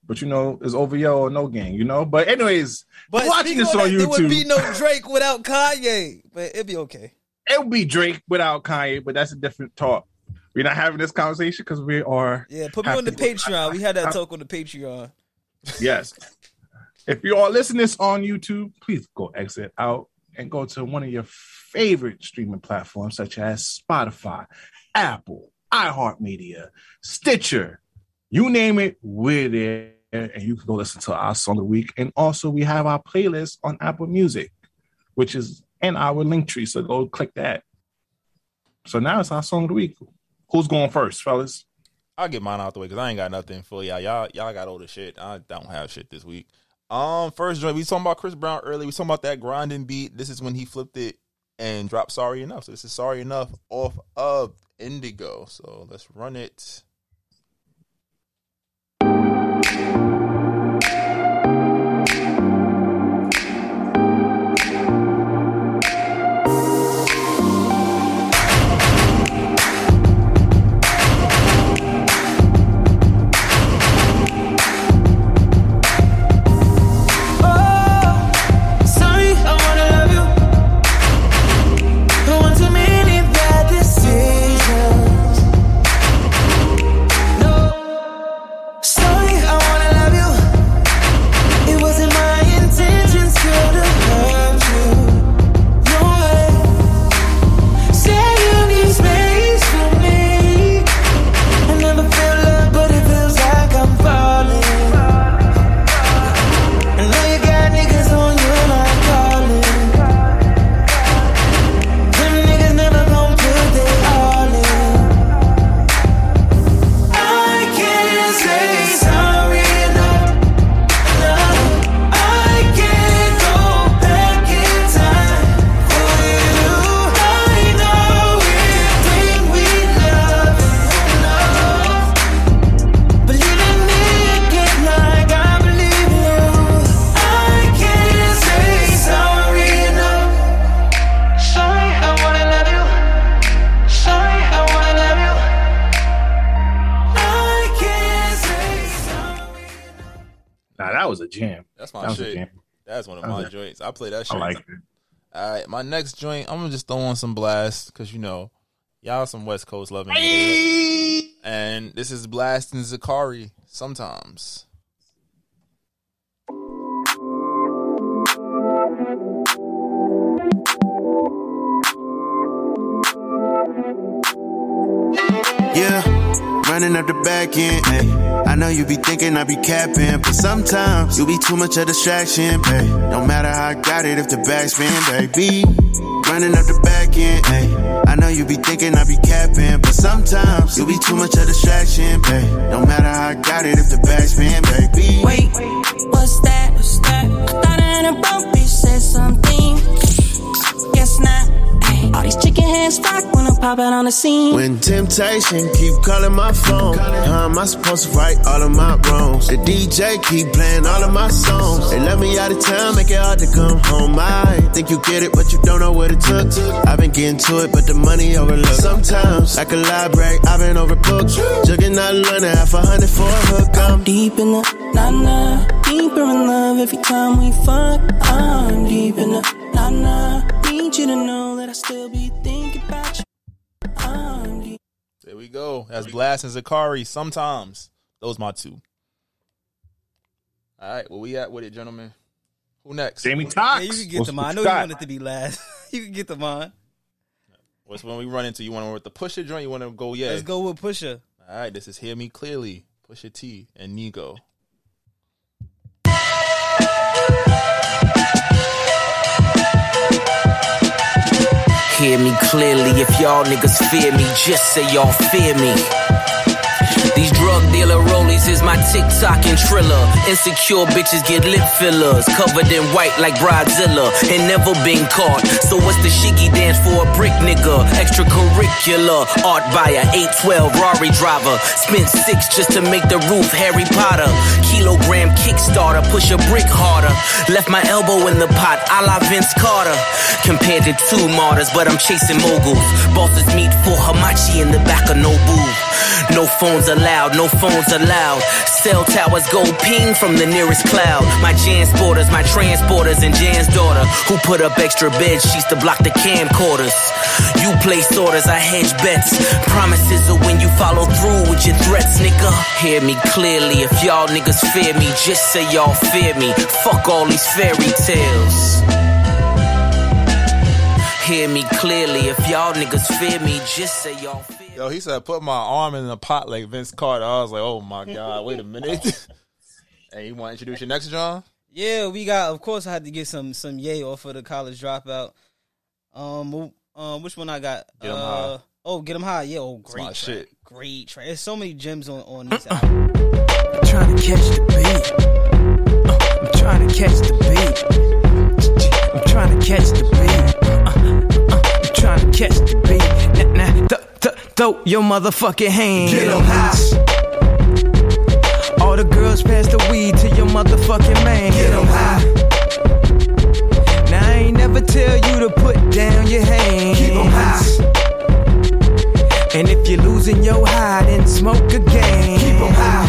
But you know, it's over yo or no gang. You know. But anyways, but watching this on that, there would be no Drake without Kanye, but it'd be okay. it would be Drake without Kanye. But that's a different talk. We're not having this conversation because we are. Yeah, put me on the Patreon. We had that talk on the Patreon. Yes. if you are listening this on YouTube, please go exit out and go to one of your favorite streaming platforms such as Spotify, Apple, iHeartMedia, Stitcher, you name it, we're there. And you can go listen to our song of the week. And also, we have our playlist on Apple Music, which is in our link tree. So go click that. So now it's our song of the week. Who's going first, fellas? I'll get mine out the way because I ain't got nothing for y'all. Y'all, y'all got shit. I don't have shit this week. Um, first joint we talking about Chris Brown early. We talking about that grinding beat. This is when he flipped it and dropped "Sorry Enough." So this is "Sorry Enough" off of Indigo. So let's run it. Play that I shit. like it. All right, my next joint, I'm gonna just throw on some Blxst because you know, y'all some West Coast loving. niggas. And this is blasting and Zacari. Sometimes. Yeah, running up the back end. Ay. I know you be thinking I be capping, but sometimes you be too much a distraction. Ay. No matter how I got it, if the backspin, baby. Running up the back end. Ay. I know you be thinking I be capping, but sometimes you be too much a distraction. Ay. No matter how I got it, if the backspin, baby. Wait, what's that? What's that? I thought broke bitch said something. Guess not. Ay, All these chicken heads flock when I'm pop out on the scene. When temptation keep calling my phone, how am I supposed to right all of my wrongs? The DJ keep playing all of my songs. They let me out of town, make it hard to come home. I think you get it, but you don't know what it took. I've been getting to it, but the money overlooked. Sometimes, like a library, I've been overbooked. Jugging out London, half a hundred for a hook. I'm deep in the nah, deeper in love every time we fuck. I'm deep in the nah. Need you to know that I still be thinking There we go. That's Blxst and Zacari. Sometimes those my two. All right, where we at with it, gentlemen? Who next? Jamie Yeah, you can get What's to mine. I know you you got? want it to be last. you can get to mine. What's when we run into? You want to with the Pusha joint? You want to go? Yeah. Let's go with Pusha. All right, this is Hear Me Clearly, Pusha T and Nigo. Hear me clearly, if y'all niggas fear me, just say y'all fear me. These drug dealer rollies is my TikTok and Triller. Insecure bitches get lip fillers, covered in white like Bridezilla, and never been caught. So what's the shiggy dance for a brick nigga? Extracurricular, art buyer, 812 Rari driver. Spent six just to make the roof Harry Potter. Kilogram Kickstarter, push a brick harder. Left my elbow in the pot, a la Vince Carter. Compared to two martyrs, but I'm chasing moguls. Bosses meet for Hamachi in the back of Nobu. No phones allowed, no phones allowed. Cell towers go ping from the nearest cloud. My Jansporters, my transporters, and Jan's daughter, who put up extra bed sheets to block the camcorders. You place orders, I hedge bets. Promises are when you follow through with your threats, nigga. Hear me clearly, if y'all niggas fear me, just say y'all fear me. Fuck all these fairy tales. Hear me clearly, if y'all niggas fear me, just say y'all fear me. Yo, he said, put my arm in a pot like Vince Carter. I was like, oh my God, wait a minute. hey, you want to introduce your next, John? Yeah, we got. Of course, I had to get some some yay off of the college dropout. Um, um, which one I got? Get 'em uh, high. Oh, get 'em high. Yeah. Oh, great track. shit. Great track. There's so many gems on on this album. I'm trying to catch the beat. Uh, I'm trying to catch the beat. I'm trying to catch the beat. Uh, uh, I'm trying to catch the beat. Nah, nah, th- th- throw your motherfucking hands. Get 'em high. All the girls pass the weed to your motherfucking man. Get 'em high. Now I ain't never tell you to put down your hands. Keep 'em high. And if you're losing your high, then smoke again. Keep 'em high.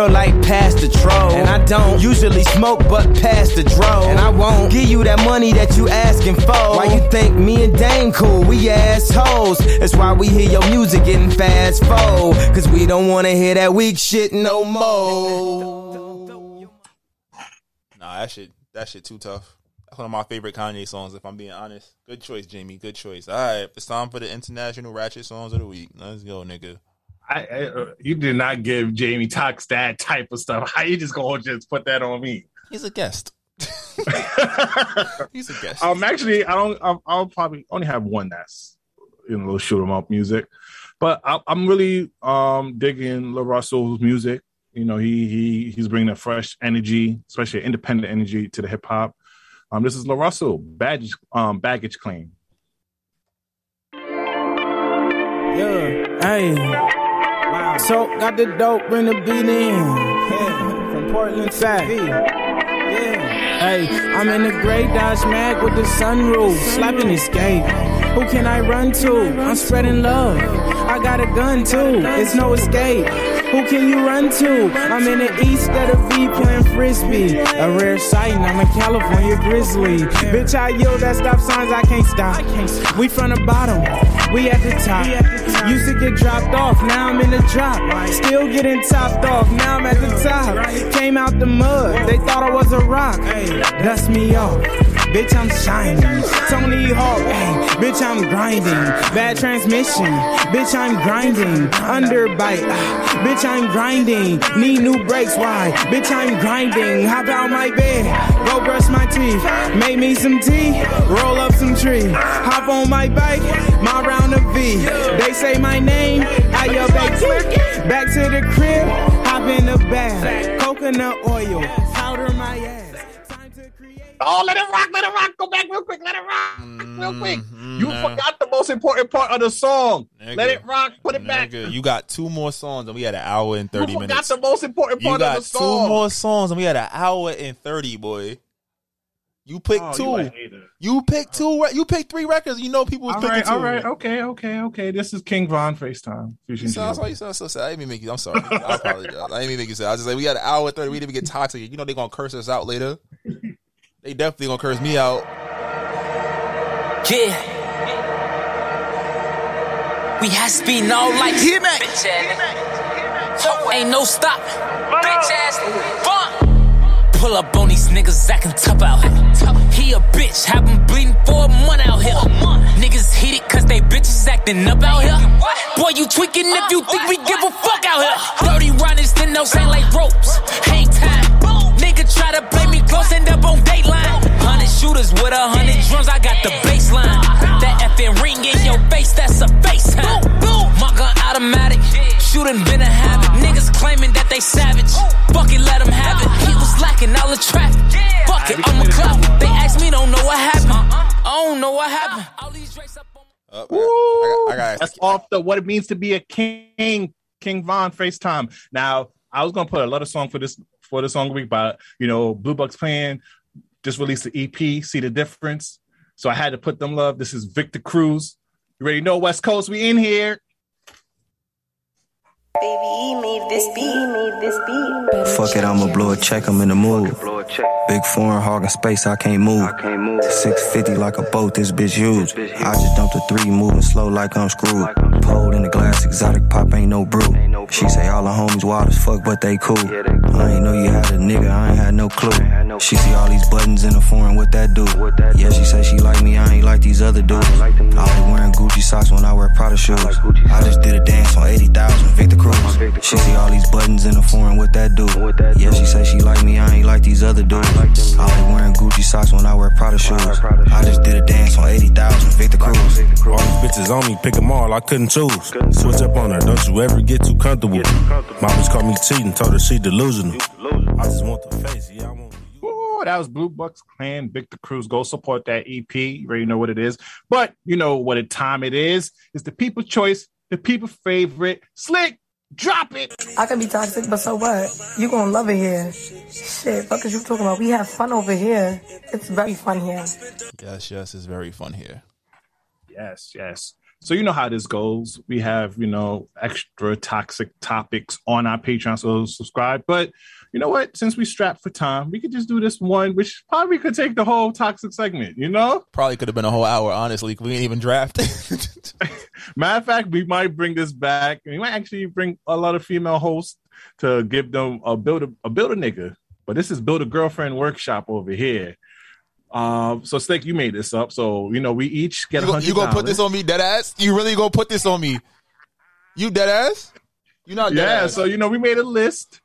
like past the troll. And I don't usually smoke, but past the dro. And I won't give you that money that you asking for. Why you think me and Dame cool? We assholes. That's why we hear your music getting fast forward. Cause we don't wanna hear that weak shit no more. Nah, that shit, that shit too tough. That's one of my favorite Kanye songs, if I'm being honest. Good choice, Jamie. Good choice. All right, it's time for the international ratchet songs of the week. Let's go, nigga. I, I, uh, you did not give Jamie Toxx that type of stuff. How you just gonna just put that on me? He's a guest. He's a guest. Um, actually, I don't. I'll, I'll probably only have one that's you know shoot 'em up music, but I, I'm really um digging La Russell's music. You know, he he he's bringing a fresh energy, especially independent energy to the hip hop. Um, this is La Russell baggage um baggage claim. Yeah, hey. So got the dope, bring the beat in. From Portland side. Yeah. Hey, I'm in the gray Dodge Mag with the sunroof, slapping escape. Who can I run to? I'm spreading love. I got a gun too. It's no escape. Who can you run to? I'm in the east of the V playing frisbee. A rare sight, and I'm a California grizzly. Bitch, I yield at stop signs, I can't stop. We from the bottom, we at the top. Used to get dropped off, now I'm in the drop. Still getting topped off, now I'm at the top. Came out the mud, they thought I was a rock. Dust me off. Bitch, I'm shining. Tony Hawk, bitch, I'm grinding. Bad transmission, bitch, I'm grinding. Underbite, ah, bitch, I'm grinding. Need new brakes, why? Bitch, I'm grinding. Hop out my bed, go brush my teeth. Make me some tea, roll up some tree. Hop on my bike, my round of V. They say my name, I your back Back to the crib, hop in the bath. Coconut oil, powder my ass. Oh, let it rock, let it rock. Go back real quick, let it rock real quick. Mm-hmm, you nah. forgot the most important part of the song. Let it rock, put it back. You got two more songs and we had an hour and You 30 forgot minutes. the most important You part got of the song. two song. more songs and we had an hour and 30, boy. You picked Oh, you two. You picked two. re- You picked three records. You know people was All picking right, two. all right, okay, okay, okay. This is King Von FaceTime. You Fusion sound, you sound so sad. I didn't mean make you. I'm sorry. I apologize. I didn't mean make you sad. I was just like, we got an hour and 30. We didn't even get toxic. You know they're gonna curse us out later. They definitely gonna curse me out. Yeah. We high speed all like bitch ass. Ain't no stop. Bitch ass. Bump. Pull up on these niggas acting tough out here. He a bitch, have him bleeding for a month out here. Niggas hit it cause they bitches acting up out here. Boy, you tweaking if you think we give a fuck out here. 30 runners, then no hang like ropes. Hang time. Nigga try to play me close, end up on dateline. Hundred shooters with a hundred drums, I got the baseline. That effing ring in your face, that's a FaceTime. My gun automatic, shooting been a habit. Niggas claiming that they savage. Fuck it, let them have it. He was lacking all the traffic. Fuck it, I'm a club. They ask me, don't know what happened. I don't know what happened. Uh, Woo! I got- That's off the what it means to be a king, King Von FaceTime. Now, I was gonna put a lot of song for this for the song week, but you know, Blue Bucks Clan just released the EP. See the difference? So I had to put them love. This is Victor Cruz. You already know West Coast. We in here. Baby, made this beat, made this beat. Fuck it, I'ma blow a check, I'm in the mood. Big foreign hog in space, I can't move. 650 like a boat, this bitch huge. I just dumped a three, moving slow like I'm screwed. Pulled in the glass, exotic pop, ain't no brew. She say all the homies wild as fuck, but they cool. I ain't know you had a nigga, I ain't had no clue. She see all these buttons in the foreign, what that do? Yeah, she say she like me, I ain't like these other dudes. I like wearing Gucci socks when I wear Prada shoes. I just did a dance on 80,000, Victor Cruz. She see all these buttons in the foreign, what that do? Yeah, she say she like me, I ain't like these other dudes. I like wearing Gucci socks when I wear Prada shoes. I just did a dance on 80,000, Victor Cruz. All these bitches on me, pick 'em all, I couldn't choose. Switch up on her, don't you ever get too comfortable. My bitch called me cheating, told her she delusional. I just want the face, yeah, I want. Ooh, that was Blue Bucks Clan, Victor Cruz. Go support that EP. You already know what it is. But you know what a time it is. It's the people choice, the people favorite. Slick, drop it. I can be toxic, but so what? You gonna love it here. Shit, fuck is you talking about? We have fun over here. It's very fun here. Yes, yes, it's very fun here. Yes, yes. So you know how this goes. We have, you know, extra toxic topics on our Patreon, so subscribe. But you know what? Since we strapped for time, we could just do this one, which probably could take the whole toxic segment, you know? Probably could have been a whole hour, honestly. We didn't even draft. Matter of fact, we might bring this back. We might actually bring a lot of female hosts to give them a build a, a build a nigga. But this is build a girlfriend workshop over here. Um, so Slick, you made this up. So you know, we each get you, a go- you gonna put this on me, dead ass? You really gonna put this on me? You dead ass? You not dead yeah ass? so you know we made a list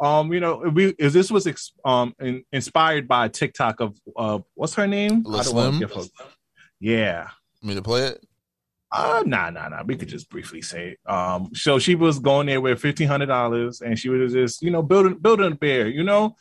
um you know we is this was ex, um in, inspired by a tiktok of uh what's her name I don't Slim? yeah me to play it uh nah nah nah we could just briefly say it. um so she was going there with fifteen hundred dollars and she was just you know building building a bear you know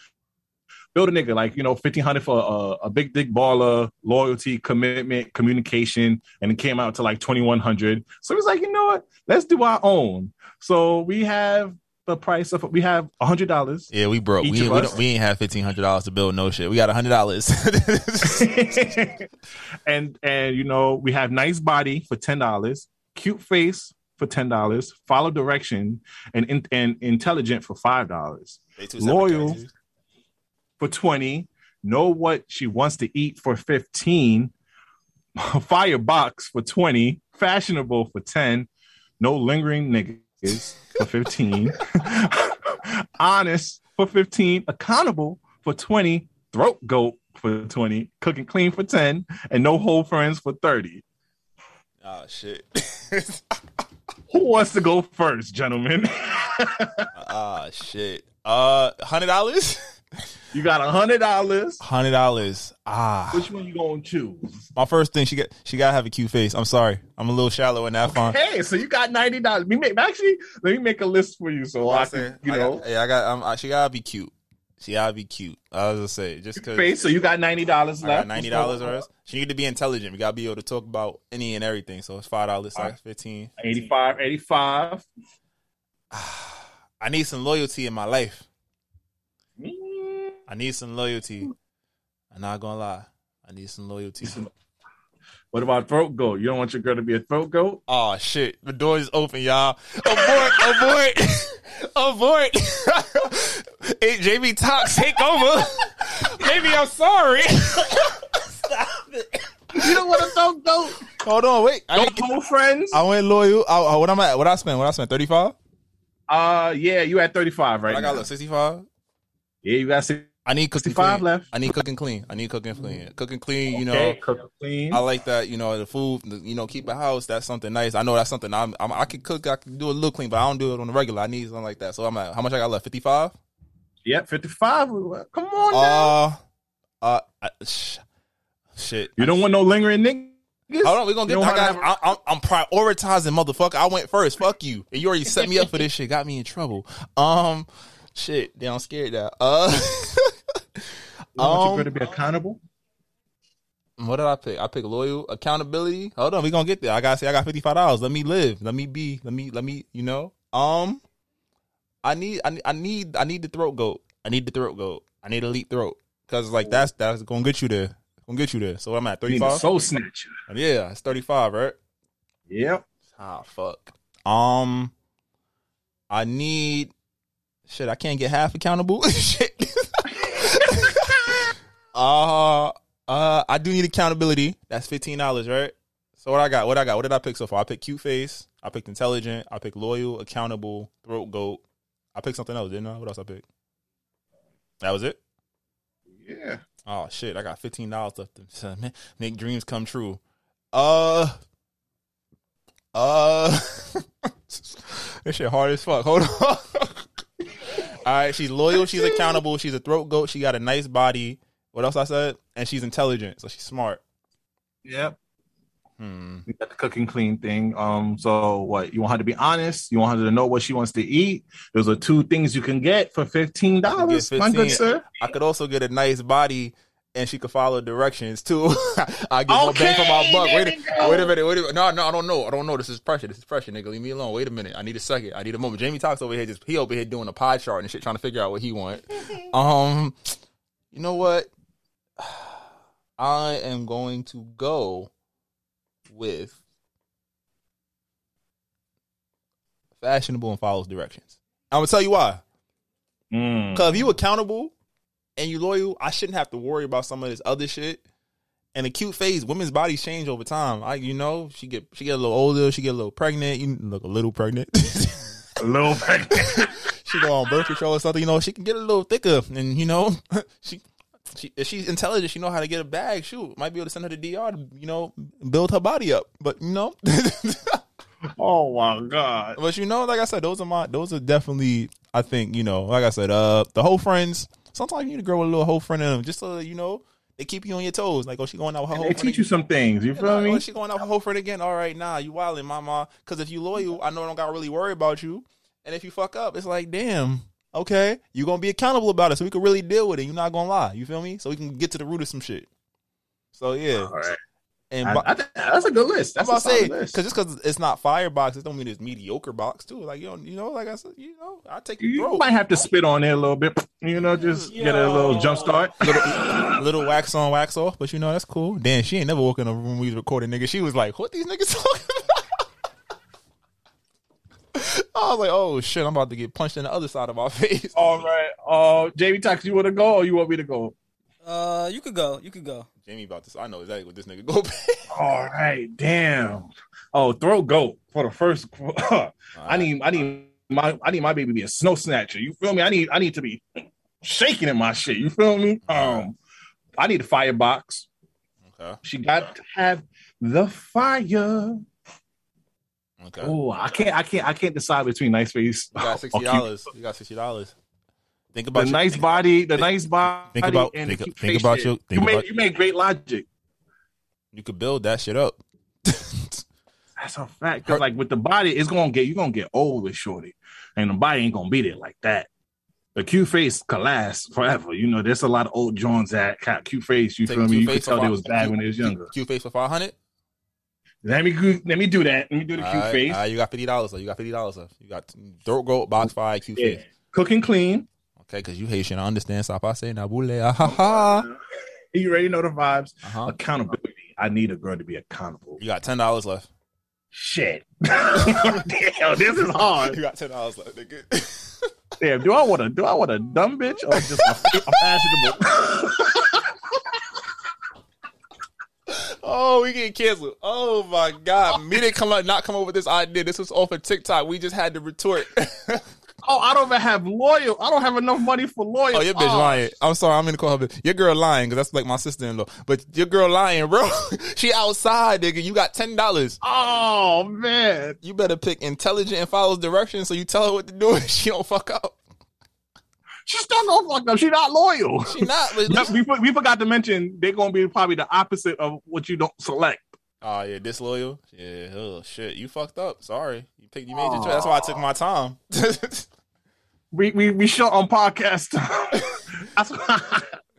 build a nigga like you know fifteen hundred for a, a big dick baller, loyalty, commitment, communication, and it came out to like twenty one hundred. So he's like, you know what? Let's do our own. So we have the price of we have a hundred dollars. Yeah, we broke. We, we, don't, we ain't have fifteen hundred dollars to build no shit. We got hundred dollars. and and you know we have nice body for ten dollars, cute face for ten dollars, follow direction, and in, and intelligent for five dollars. Loyal for twenty. Know what she wants to eat for fifteen. Firebox for twenty. Fashionable for ten. No lingering niggas for fifteen. Honest for fifteen. Accountable for twenty. Throat goat for 20, cooking clean for 10, and no whole friends for 30. Oh shit. Who wants to go first, gentlemen? Ah shit. Uh, hundred dollars. You got a hundred dollars. Hundred dollars. Ah. Which one you gonna choose? My first thing she got she gotta have a cute face. I'm sorry. I'm a little shallow in that font. Hey, so you got ninety dollars. Me make actually let me make a list for you so I can, you I know, got, yeah, I got. Um, I- she gotta be cute. She gotta be cute. I was gonna say just because. face. So you got ninety dollars left. ninety dollars or else. She need to be intelligent. We gotta be able to talk about any and everything. So it's five dollars, All right. fifteen. 85, 85. I need some loyalty in my life. I need some loyalty. I'm not gonna lie. I need some loyalty. What about throat goat? You don't want your girl to be a throat goat? Oh shit! The door is open, y'all. Abort! abort! abort! hey, JB Talks, take over. Maybe I'm sorry. Stop it. You don't want a throat goat? Hold on, wait. I, Don't hold friends. I went loyal. I, I- what I'm at? What I spent? What I spent? Thirty five. Uh, yeah, you at thirty five right I got now. look sixty five. Yeah, you got six. I need cooking clean. left. I need cooking clean. I need cooking clean. Cooking clean. You know, Okay, cook clean. I like that. You know, the food. You know, keep a house. That's something nice. I know that's something I'm. I'm I can cook. I can do a little clean, but I don't do it on the regular. I need something like that. So I'm at how much I got left? Fifty five. Yep, fifty five. Come on, now. Uh, uh, sh- shit. you don't want no lingering niggas. Hold on, we gonna get. I wanna got. I, I'm, I'm prioritizing, motherfucker. I went first. Fuck you. And you already set me up for this shit. Got me in trouble. Um, shit. they I'm scared now. Uh, You um, girl to be accountable. what did I pick? I pick loyal accountability. Hold on, we gonna get there. I gotta say, I got fifty five dollars. Let me live. Let me be. Let me. Let me. You know. Um, I need. I need. I need. I need the throat goat. I need the throat goat. I need elite throat because like that's that's gonna get you there. Gonna get you there. So I'm at thirty five. thirty need a five. soul snatcher. Yeah, it's thirty five, right? Yep. Ah, fuck. Um, I need. Shit, I can't get half accountable. shit. uh, uh, I do need accountability. That's fifteen dollars, right? So what I got? What I got? What did I pick so far? I picked cute face. I picked intelligent. I picked loyal, accountable, throat goat. I picked something else, didn't I? What else I picked? That was it. Yeah. Oh shit! I got fifteen dollars left to make dreams come true. Uh, uh, this shit hard as fuck. Hold on. All right, she's loyal. She's accountable. She's a throat goat. She got a nice body. What else I said? And she's intelligent, so she's smart. Yep. Hmm. You got the cooking clean thing. Um, so what you want her to be honest? You want her to know what she wants to eat. Those are two things you can get for fifteen dollars, my good sir. I could also get a nice body. And she could follow directions too. I get more bang for my Okay, buck. Wait, a, wait a minute. Wait a minute. No, no, I don't know. I don't know. This is pressure. This is pressure, nigga. Leave me alone. Wait a minute. I need a second. I need a moment. Jamie Toxx over here. Just he over here doing a pie chart and shit, trying to figure out what he want. um, you know what? I am going to go with fashionable and follows directions. I'm gonna tell you why. Mm. Cause if you accountable and you loyal, I shouldn't have to worry about some of this other shit. And a cute phase, women's bodies change over time. I, you know, she get she get a little older, she get a little pregnant. You look a little pregnant. A little pregnant. she go on birth control or something. You know, she can get a little thicker, and you know, she. She, if she's intelligent, she know how to get a bag. Shoot, might be able to send her to DR to, you know, build her body up. But you know, oh my god! But you know, like I said, those are my, those are definitely. I think you know, like I said, uh, the whole friends. Sometimes you need a girl with a little whole friend of them, just so you know they keep you on your toes. Like, oh, she going out with her And whole they teach you some things. You Yeah, feel like, me? Oh, she going out with her whole friend again. All right, nah, you wildin', mama. Because if you loyal, I know I don't gotta really worry about you. And if you fuck up, it's like, damn, okay, you gonna be accountable about it, so we can really deal with it. You're not gonna lie. You feel me? So we can get to the root of some shit. So yeah. All right. And I- bo- I think that's a good list. I'm That's about a to say because just because it's not firebox, it don't mean it's mediocre box too. Like you know, you know, like I said, you know, I take You throat. might have to spit on it a little bit. You know, just get a little jump start. little, little wax on, wax off, but you know that's cool. Damn, she ain't never walked in a room we was recording, nigga. She was like, "What these niggas talking about?" I was like, "Oh shit, I'm about to get punched in the other side of my face." All right. Uh, Jamie Toxx, you want to go or you want me to go? Uh, you could go. You could go. Jamie about this. I know exactly what this nigga go. All right. Damn. Oh, throw goat for the first. I need. I need my. I need my baby to be a snow snatcher. You feel me? I need. I need to be shaking in my shit. You feel me? Um. I need a firebox. Okay. She got to have the fire. Okay. Oh, I can't, I can't, I can't decide between nice face. You got sixty dollars. You got sixty dollars. Think The your- nice body, the nice body. think about- and think- think face about shit. your- think you made about- you made great logic. You could build that shit up. That's a fact. Cause like with the body, it's gonna get you gonna get old with shorty, and the body ain't gonna be there like that. The cute face could last forever. You know, there's a lot of old Johns that got cute face. You feel me? You could tell they was bad cute- when they was younger. Cute face for five hundred. Let me let me do that. Let me do the cute face. you got fifty dollars. You got fifty dollars. You got throat goat box five cute Yeah. face. Cooking clean. Okay, because you Haitian, I understand. Stop. I say nabule. Ah, ha, ha. You already know the vibes. Uh-huh. Accountability. I need a girl to be accountable. You got ten dollars left. Shit. Damn, this is hard. You got ten dollars left, nigga. Damn, do I want a do I want a dumb bitch or just a, a fashionable? Oh, we getting canceled. Oh my god. Me didn't come up not come up with this idea. This was off of TikTok. We just had to retort. Oh, I don't even have loyal. I don't have enough money for loyal. Oh, your bitch lying. I'm sorry. I'm gonna call her. bitch. Your girl lying because that's like my sister in law. But your girl lying, bro. she outside, nigga. You got ten dollars. Oh man. You better pick intelligent and follows directions so you tell her what to do and she don't fuck up. She still gonna fuck up. She not loyal. She not. We, we forgot to mention they're gonna be probably the opposite of what you don't select. Oh yeah, disloyal. Yeah. Oh shit. You fucked up. Sorry. You picked. You made your choice. That's why I took my time. We we we short on podcast.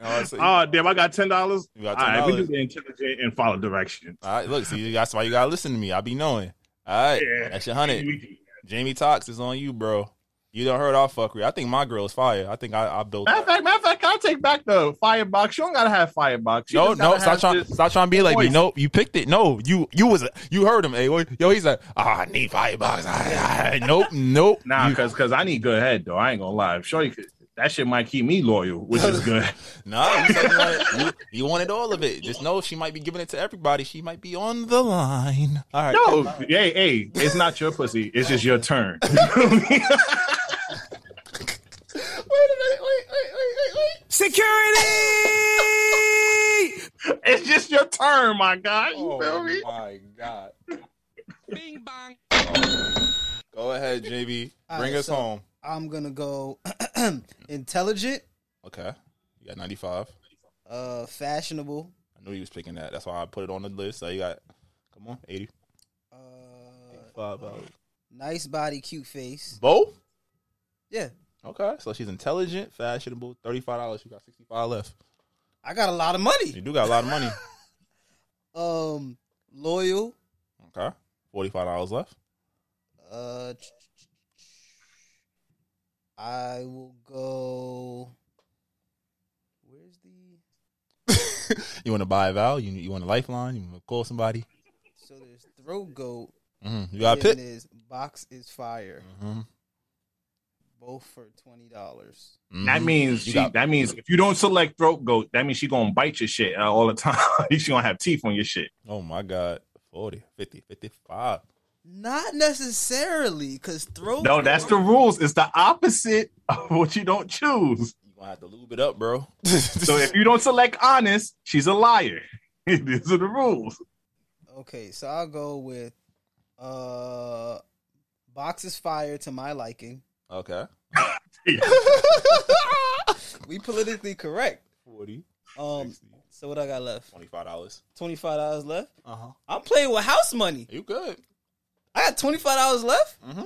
Oh, Oh damn! I got ten dollars. You got All right, we do the intelligent and follow directions. All right, look, see, that's why you gotta listen to me. I be knowing. All right, Yeah. that's your hundred. Jamie Toxx is on you, bro. You don't heard our fuckery. I think my girl is fire. I think I, I built. Matter of fact, matter of fact, I'll take back the firebox. You don't gotta have firebox. You No, no, stop trying, stop trying to be like me. voice. No, you picked it. No, you, you was, you heard him. Hey, yo, he's like, ah, I need firebox. Ah, nope, nope. Nah, You- cause cause I need good head though. I ain't gonna lie. Sure, you could, that shit might keep me loyal, which is good. No, you, you, you wanted all of it. Just know she might be giving it to everybody. She might be on the line. All right. No, hey, hey, it's not your pussy. It's just your turn. Wait a minute. Wait, wait, wait, wait, wait. Security! it's just your turn, my guy. You feel Oh me? my god. Bing bang. Go ahead, JB. All Bring right, us so home. I'm gonna go intelligent, Okay. You got 95. uh, fashionable, I knew he was picking that. That's why I put it on the list. So you got, come on, 80. uh, Five dollars. nice body, cute face. Both? Yeah, Okay. So she's intelligent, fashionable, $35. You got 65 left. I got a lot of money. You do got a lot of money. Um, loyal. Okay. $45 left. Uh, I will go. Where's the? You want to buy a vow? You, you want a lifeline? You want to call somebody? So there's throat goat. Mhm. You got a pick? There's box is fire. Mhm. Both for twenty dollars. That means Mm-hmm. You she, got- that means if you don't select throat goat, that means she gonna bite your shit uh, all the time. she gonna have teeth on your shit. Oh my God. 40, 50, 55. Not necessarily, because throat. No, that's the rules. It's the opposite of what you don't choose. You gonna have to lube it up, bro. So if you don't select honest, she's a liar. These are the rules. Okay, so I'll go with uh, box is fire to my liking. Okay. We politically correct. 40. Um, so what I got left? $25. Twenty five dollars left. Uh huh. I'm playing with house money. You good. I got twenty five dollars left. Mm-hmm.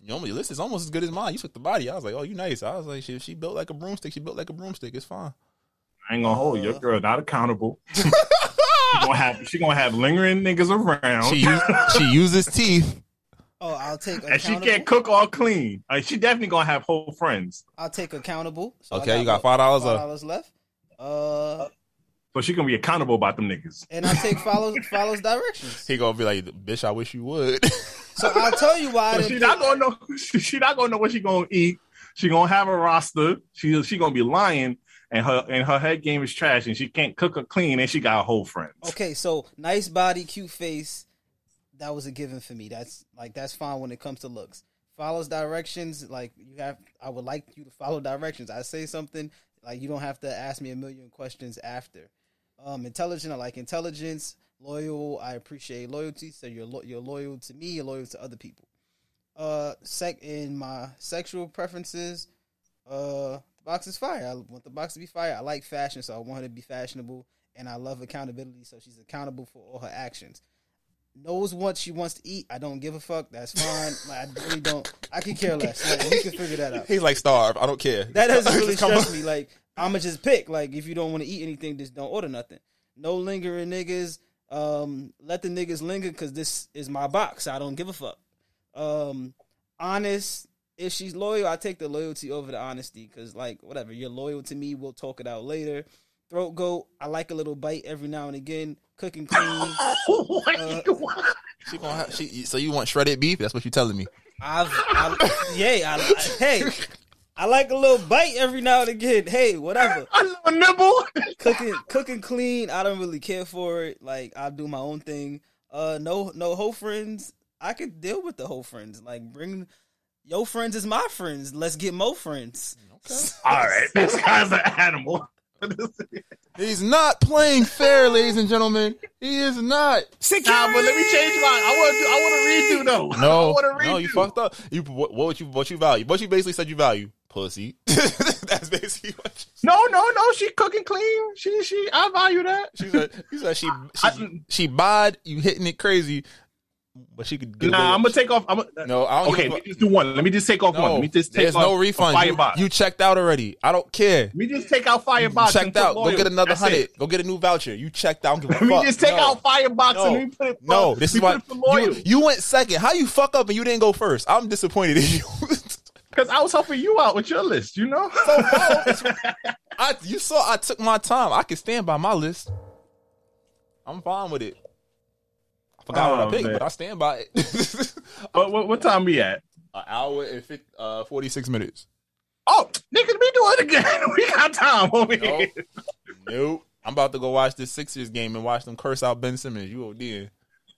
Your your list is almost as good as mine. You took the body. I was like, oh, you nice. I was like, she, she built like a broomstick. She built like a broomstick. It's fine. I ain't gonna hold Uh. your girl not accountable. she gonna have she gonna have lingering niggas around. She use, she uses teeth. Oh, I'll take and she can't cook all clean. Uh, she definitely gonna have whole friends. I'll take accountable. So I Okay, you got $5 left. Five dollars left. Uh, So she gonna be accountable about them niggas. and I'll take follows follows directions. He gonna be like, bitch, I wish you would. So I'll tell you why. So she not gonna know. She, she not gonna know what she gonna eat. She gonna have a roster. She she gonna be lying, and her and her head game is trash, and she can't cook or clean, and she got a whole friend. Okay, so nice body, cute face. That was a given for me. That's like that's fine when it comes to looks. Follows directions, like you have. I would like you to follow directions. I say something, Like you don't have to ask me a million questions after. Um, intelligent, I like intelligence. Loyal, I appreciate loyalty. So you're lo- you're loyal to me. You're loyal to other people. Uh, sec in my sexual preferences. Uh, the box is fire. I want the box to be fire. I like fashion, so I want her to be fashionable, and I love accountability, so she's accountable for all her actions. Knows what she wants to eat. I don't give a fuck. That's fine. like, I really don't. I can care less. Like, we can figure that out. He's like starve. I don't care. That doesn't really Come stress me. Like I'ma just pick. Like if you don't want to eat anything, just don't order nothing. No lingering niggas. Um, let the niggas linger because this is my box. I don't give a fuck. Um, honest. If she's loyal, I take the loyalty over the honesty because like whatever you're loyal to me, we'll talk it out later. Throat goat. I like a little bite every now and again. Cooking clean. Uh, She gonna have, she, so you want shredded beef? That's what you telling me. I've, I, yeah, I, I- hey, I like a little bite every now and again. Hey, whatever. A little nibble. cooking, cooking clean. I don't really care for it. Like I do my own thing. Uh, no, no whole friends. I could deal with the whole friends. Like bring your friends is my friends. Let's get more friends. Okay. All right, this guy's an animal. He's not playing fair, ladies and gentlemen. He is not. Nah, but let me change mine. I want to. I want to redo though. I No, want to redo. no, you fucked up. You what, what would you what you value? What you basically said you value? Pussy. That's basically what you No, no, no. She cooking clean. She, she. I value that. She said. She said she she, she bod you hitting it crazy, but she could. Nah, I'm gonna take off. I'm gonna, No, I don't okay, let me just do one. Let me just take off one. Let me just take there's off no refund. You, Firebox. you checked out already. I don't care. Let me just take out You Firebox. checked and put out. Go get another That's hundred. it. Go get a new voucher. You checked out. Don't give a Let me fuck. just take No. out Firebox No. and me put it. No, this is why put it for loyal. you, you went second. How you fuck up and you didn't go first? I'm disappointed in you. Because I was helping you out with your list. You know. So I you saw I took my time. I can stand by my list. I'm fine with it. I forgot what Oh, I picked, man. but I stand by it. what, what, what time we at? An hour and 50, uh, 46 minutes. Oh, niggas, we do it again. we got time over Nope. here. Nope. I'm about to go watch this Sixers game and watch them curse out Ben Simmons. You OD.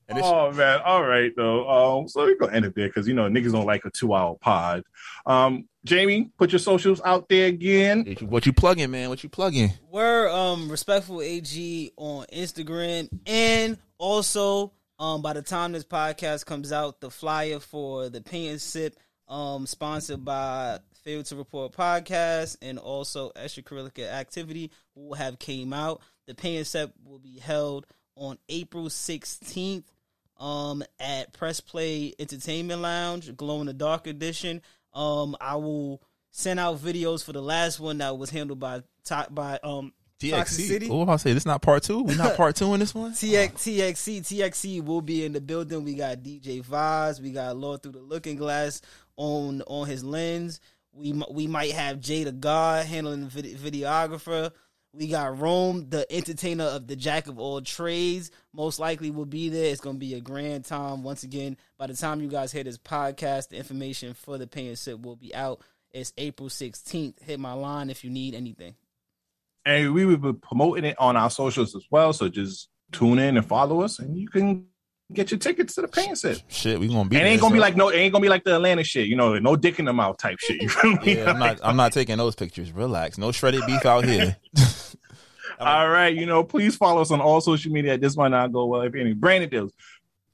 And this, Oh man, all right though. Um, so we're gonna end it there because you know niggas don't like a two-hour pod. Um, Jamie, put your socials out there again. what you plugging, man? What you plugging? We're um respectful AG on Instagram and also um by the time this podcast comes out, the flyer for the Pay and Sip um sponsored by Fail to Report podcast and also extracurricular activity will have came out. The Pay and Sip will be held on April 16th um at Press Play Entertainment Lounge, Glow in the Dark edition. Um I will send out videos for the last one that was handled by by um TXC. City. Oh, what about to say? This not part two? We not part two in this one? TX, TXC, TXC will be in the building. We got DJ Vaz. We got Lord through the Looking Glass on on his lens. We we might have Jay the God handling the vid- videographer. We got Rome, the entertainer of the Jack of all trades. Most likely will be there. It's gonna be a grand time. Once again, by the time you guys hear this podcast, the information for the pay and sit will be out. It's April 16th. Hit my line if you need anything. And we will be promoting it on our socials as well. So just tune in and follow us, and you can get your tickets to the pain set. Shit, we gonna be. It ain't gonna be like no, it ain't gonna be like the Atlanta shit. You know, no dick in the mouth type shit. You feel me? Yeah, I'm not. I'm not taking those pictures. Relax. No shredded beef out here. All right, you know, please follow us on all social media at this might not go well. If any branded deals,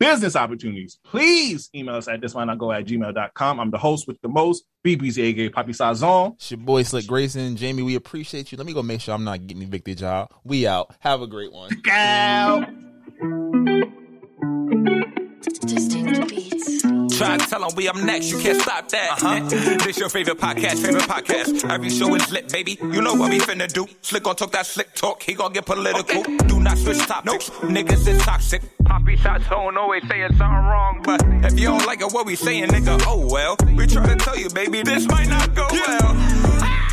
business opportunities, please email us at this might not go at gmail.com. I'm the host with the most, BB's A Poppy Sazon. It's your boy Slick Grayson. Jamie, we appreciate you. Let me go make sure I'm not getting evicted, y'all. We out. Have a great one. Cow. Try to tell them we up next, you can't stop that. Uh-huh. this your favorite podcast, favorite podcast. Every show is lit, baby. You know what we finna do. Slick gon' talk that slick talk, he gon' get political. Do not switch topics, niggas is toxic. Poppy shots don't always say it's something wrong, but if you don't like it, what we saying, nigga, oh well. We try to tell you, baby, this might not go well.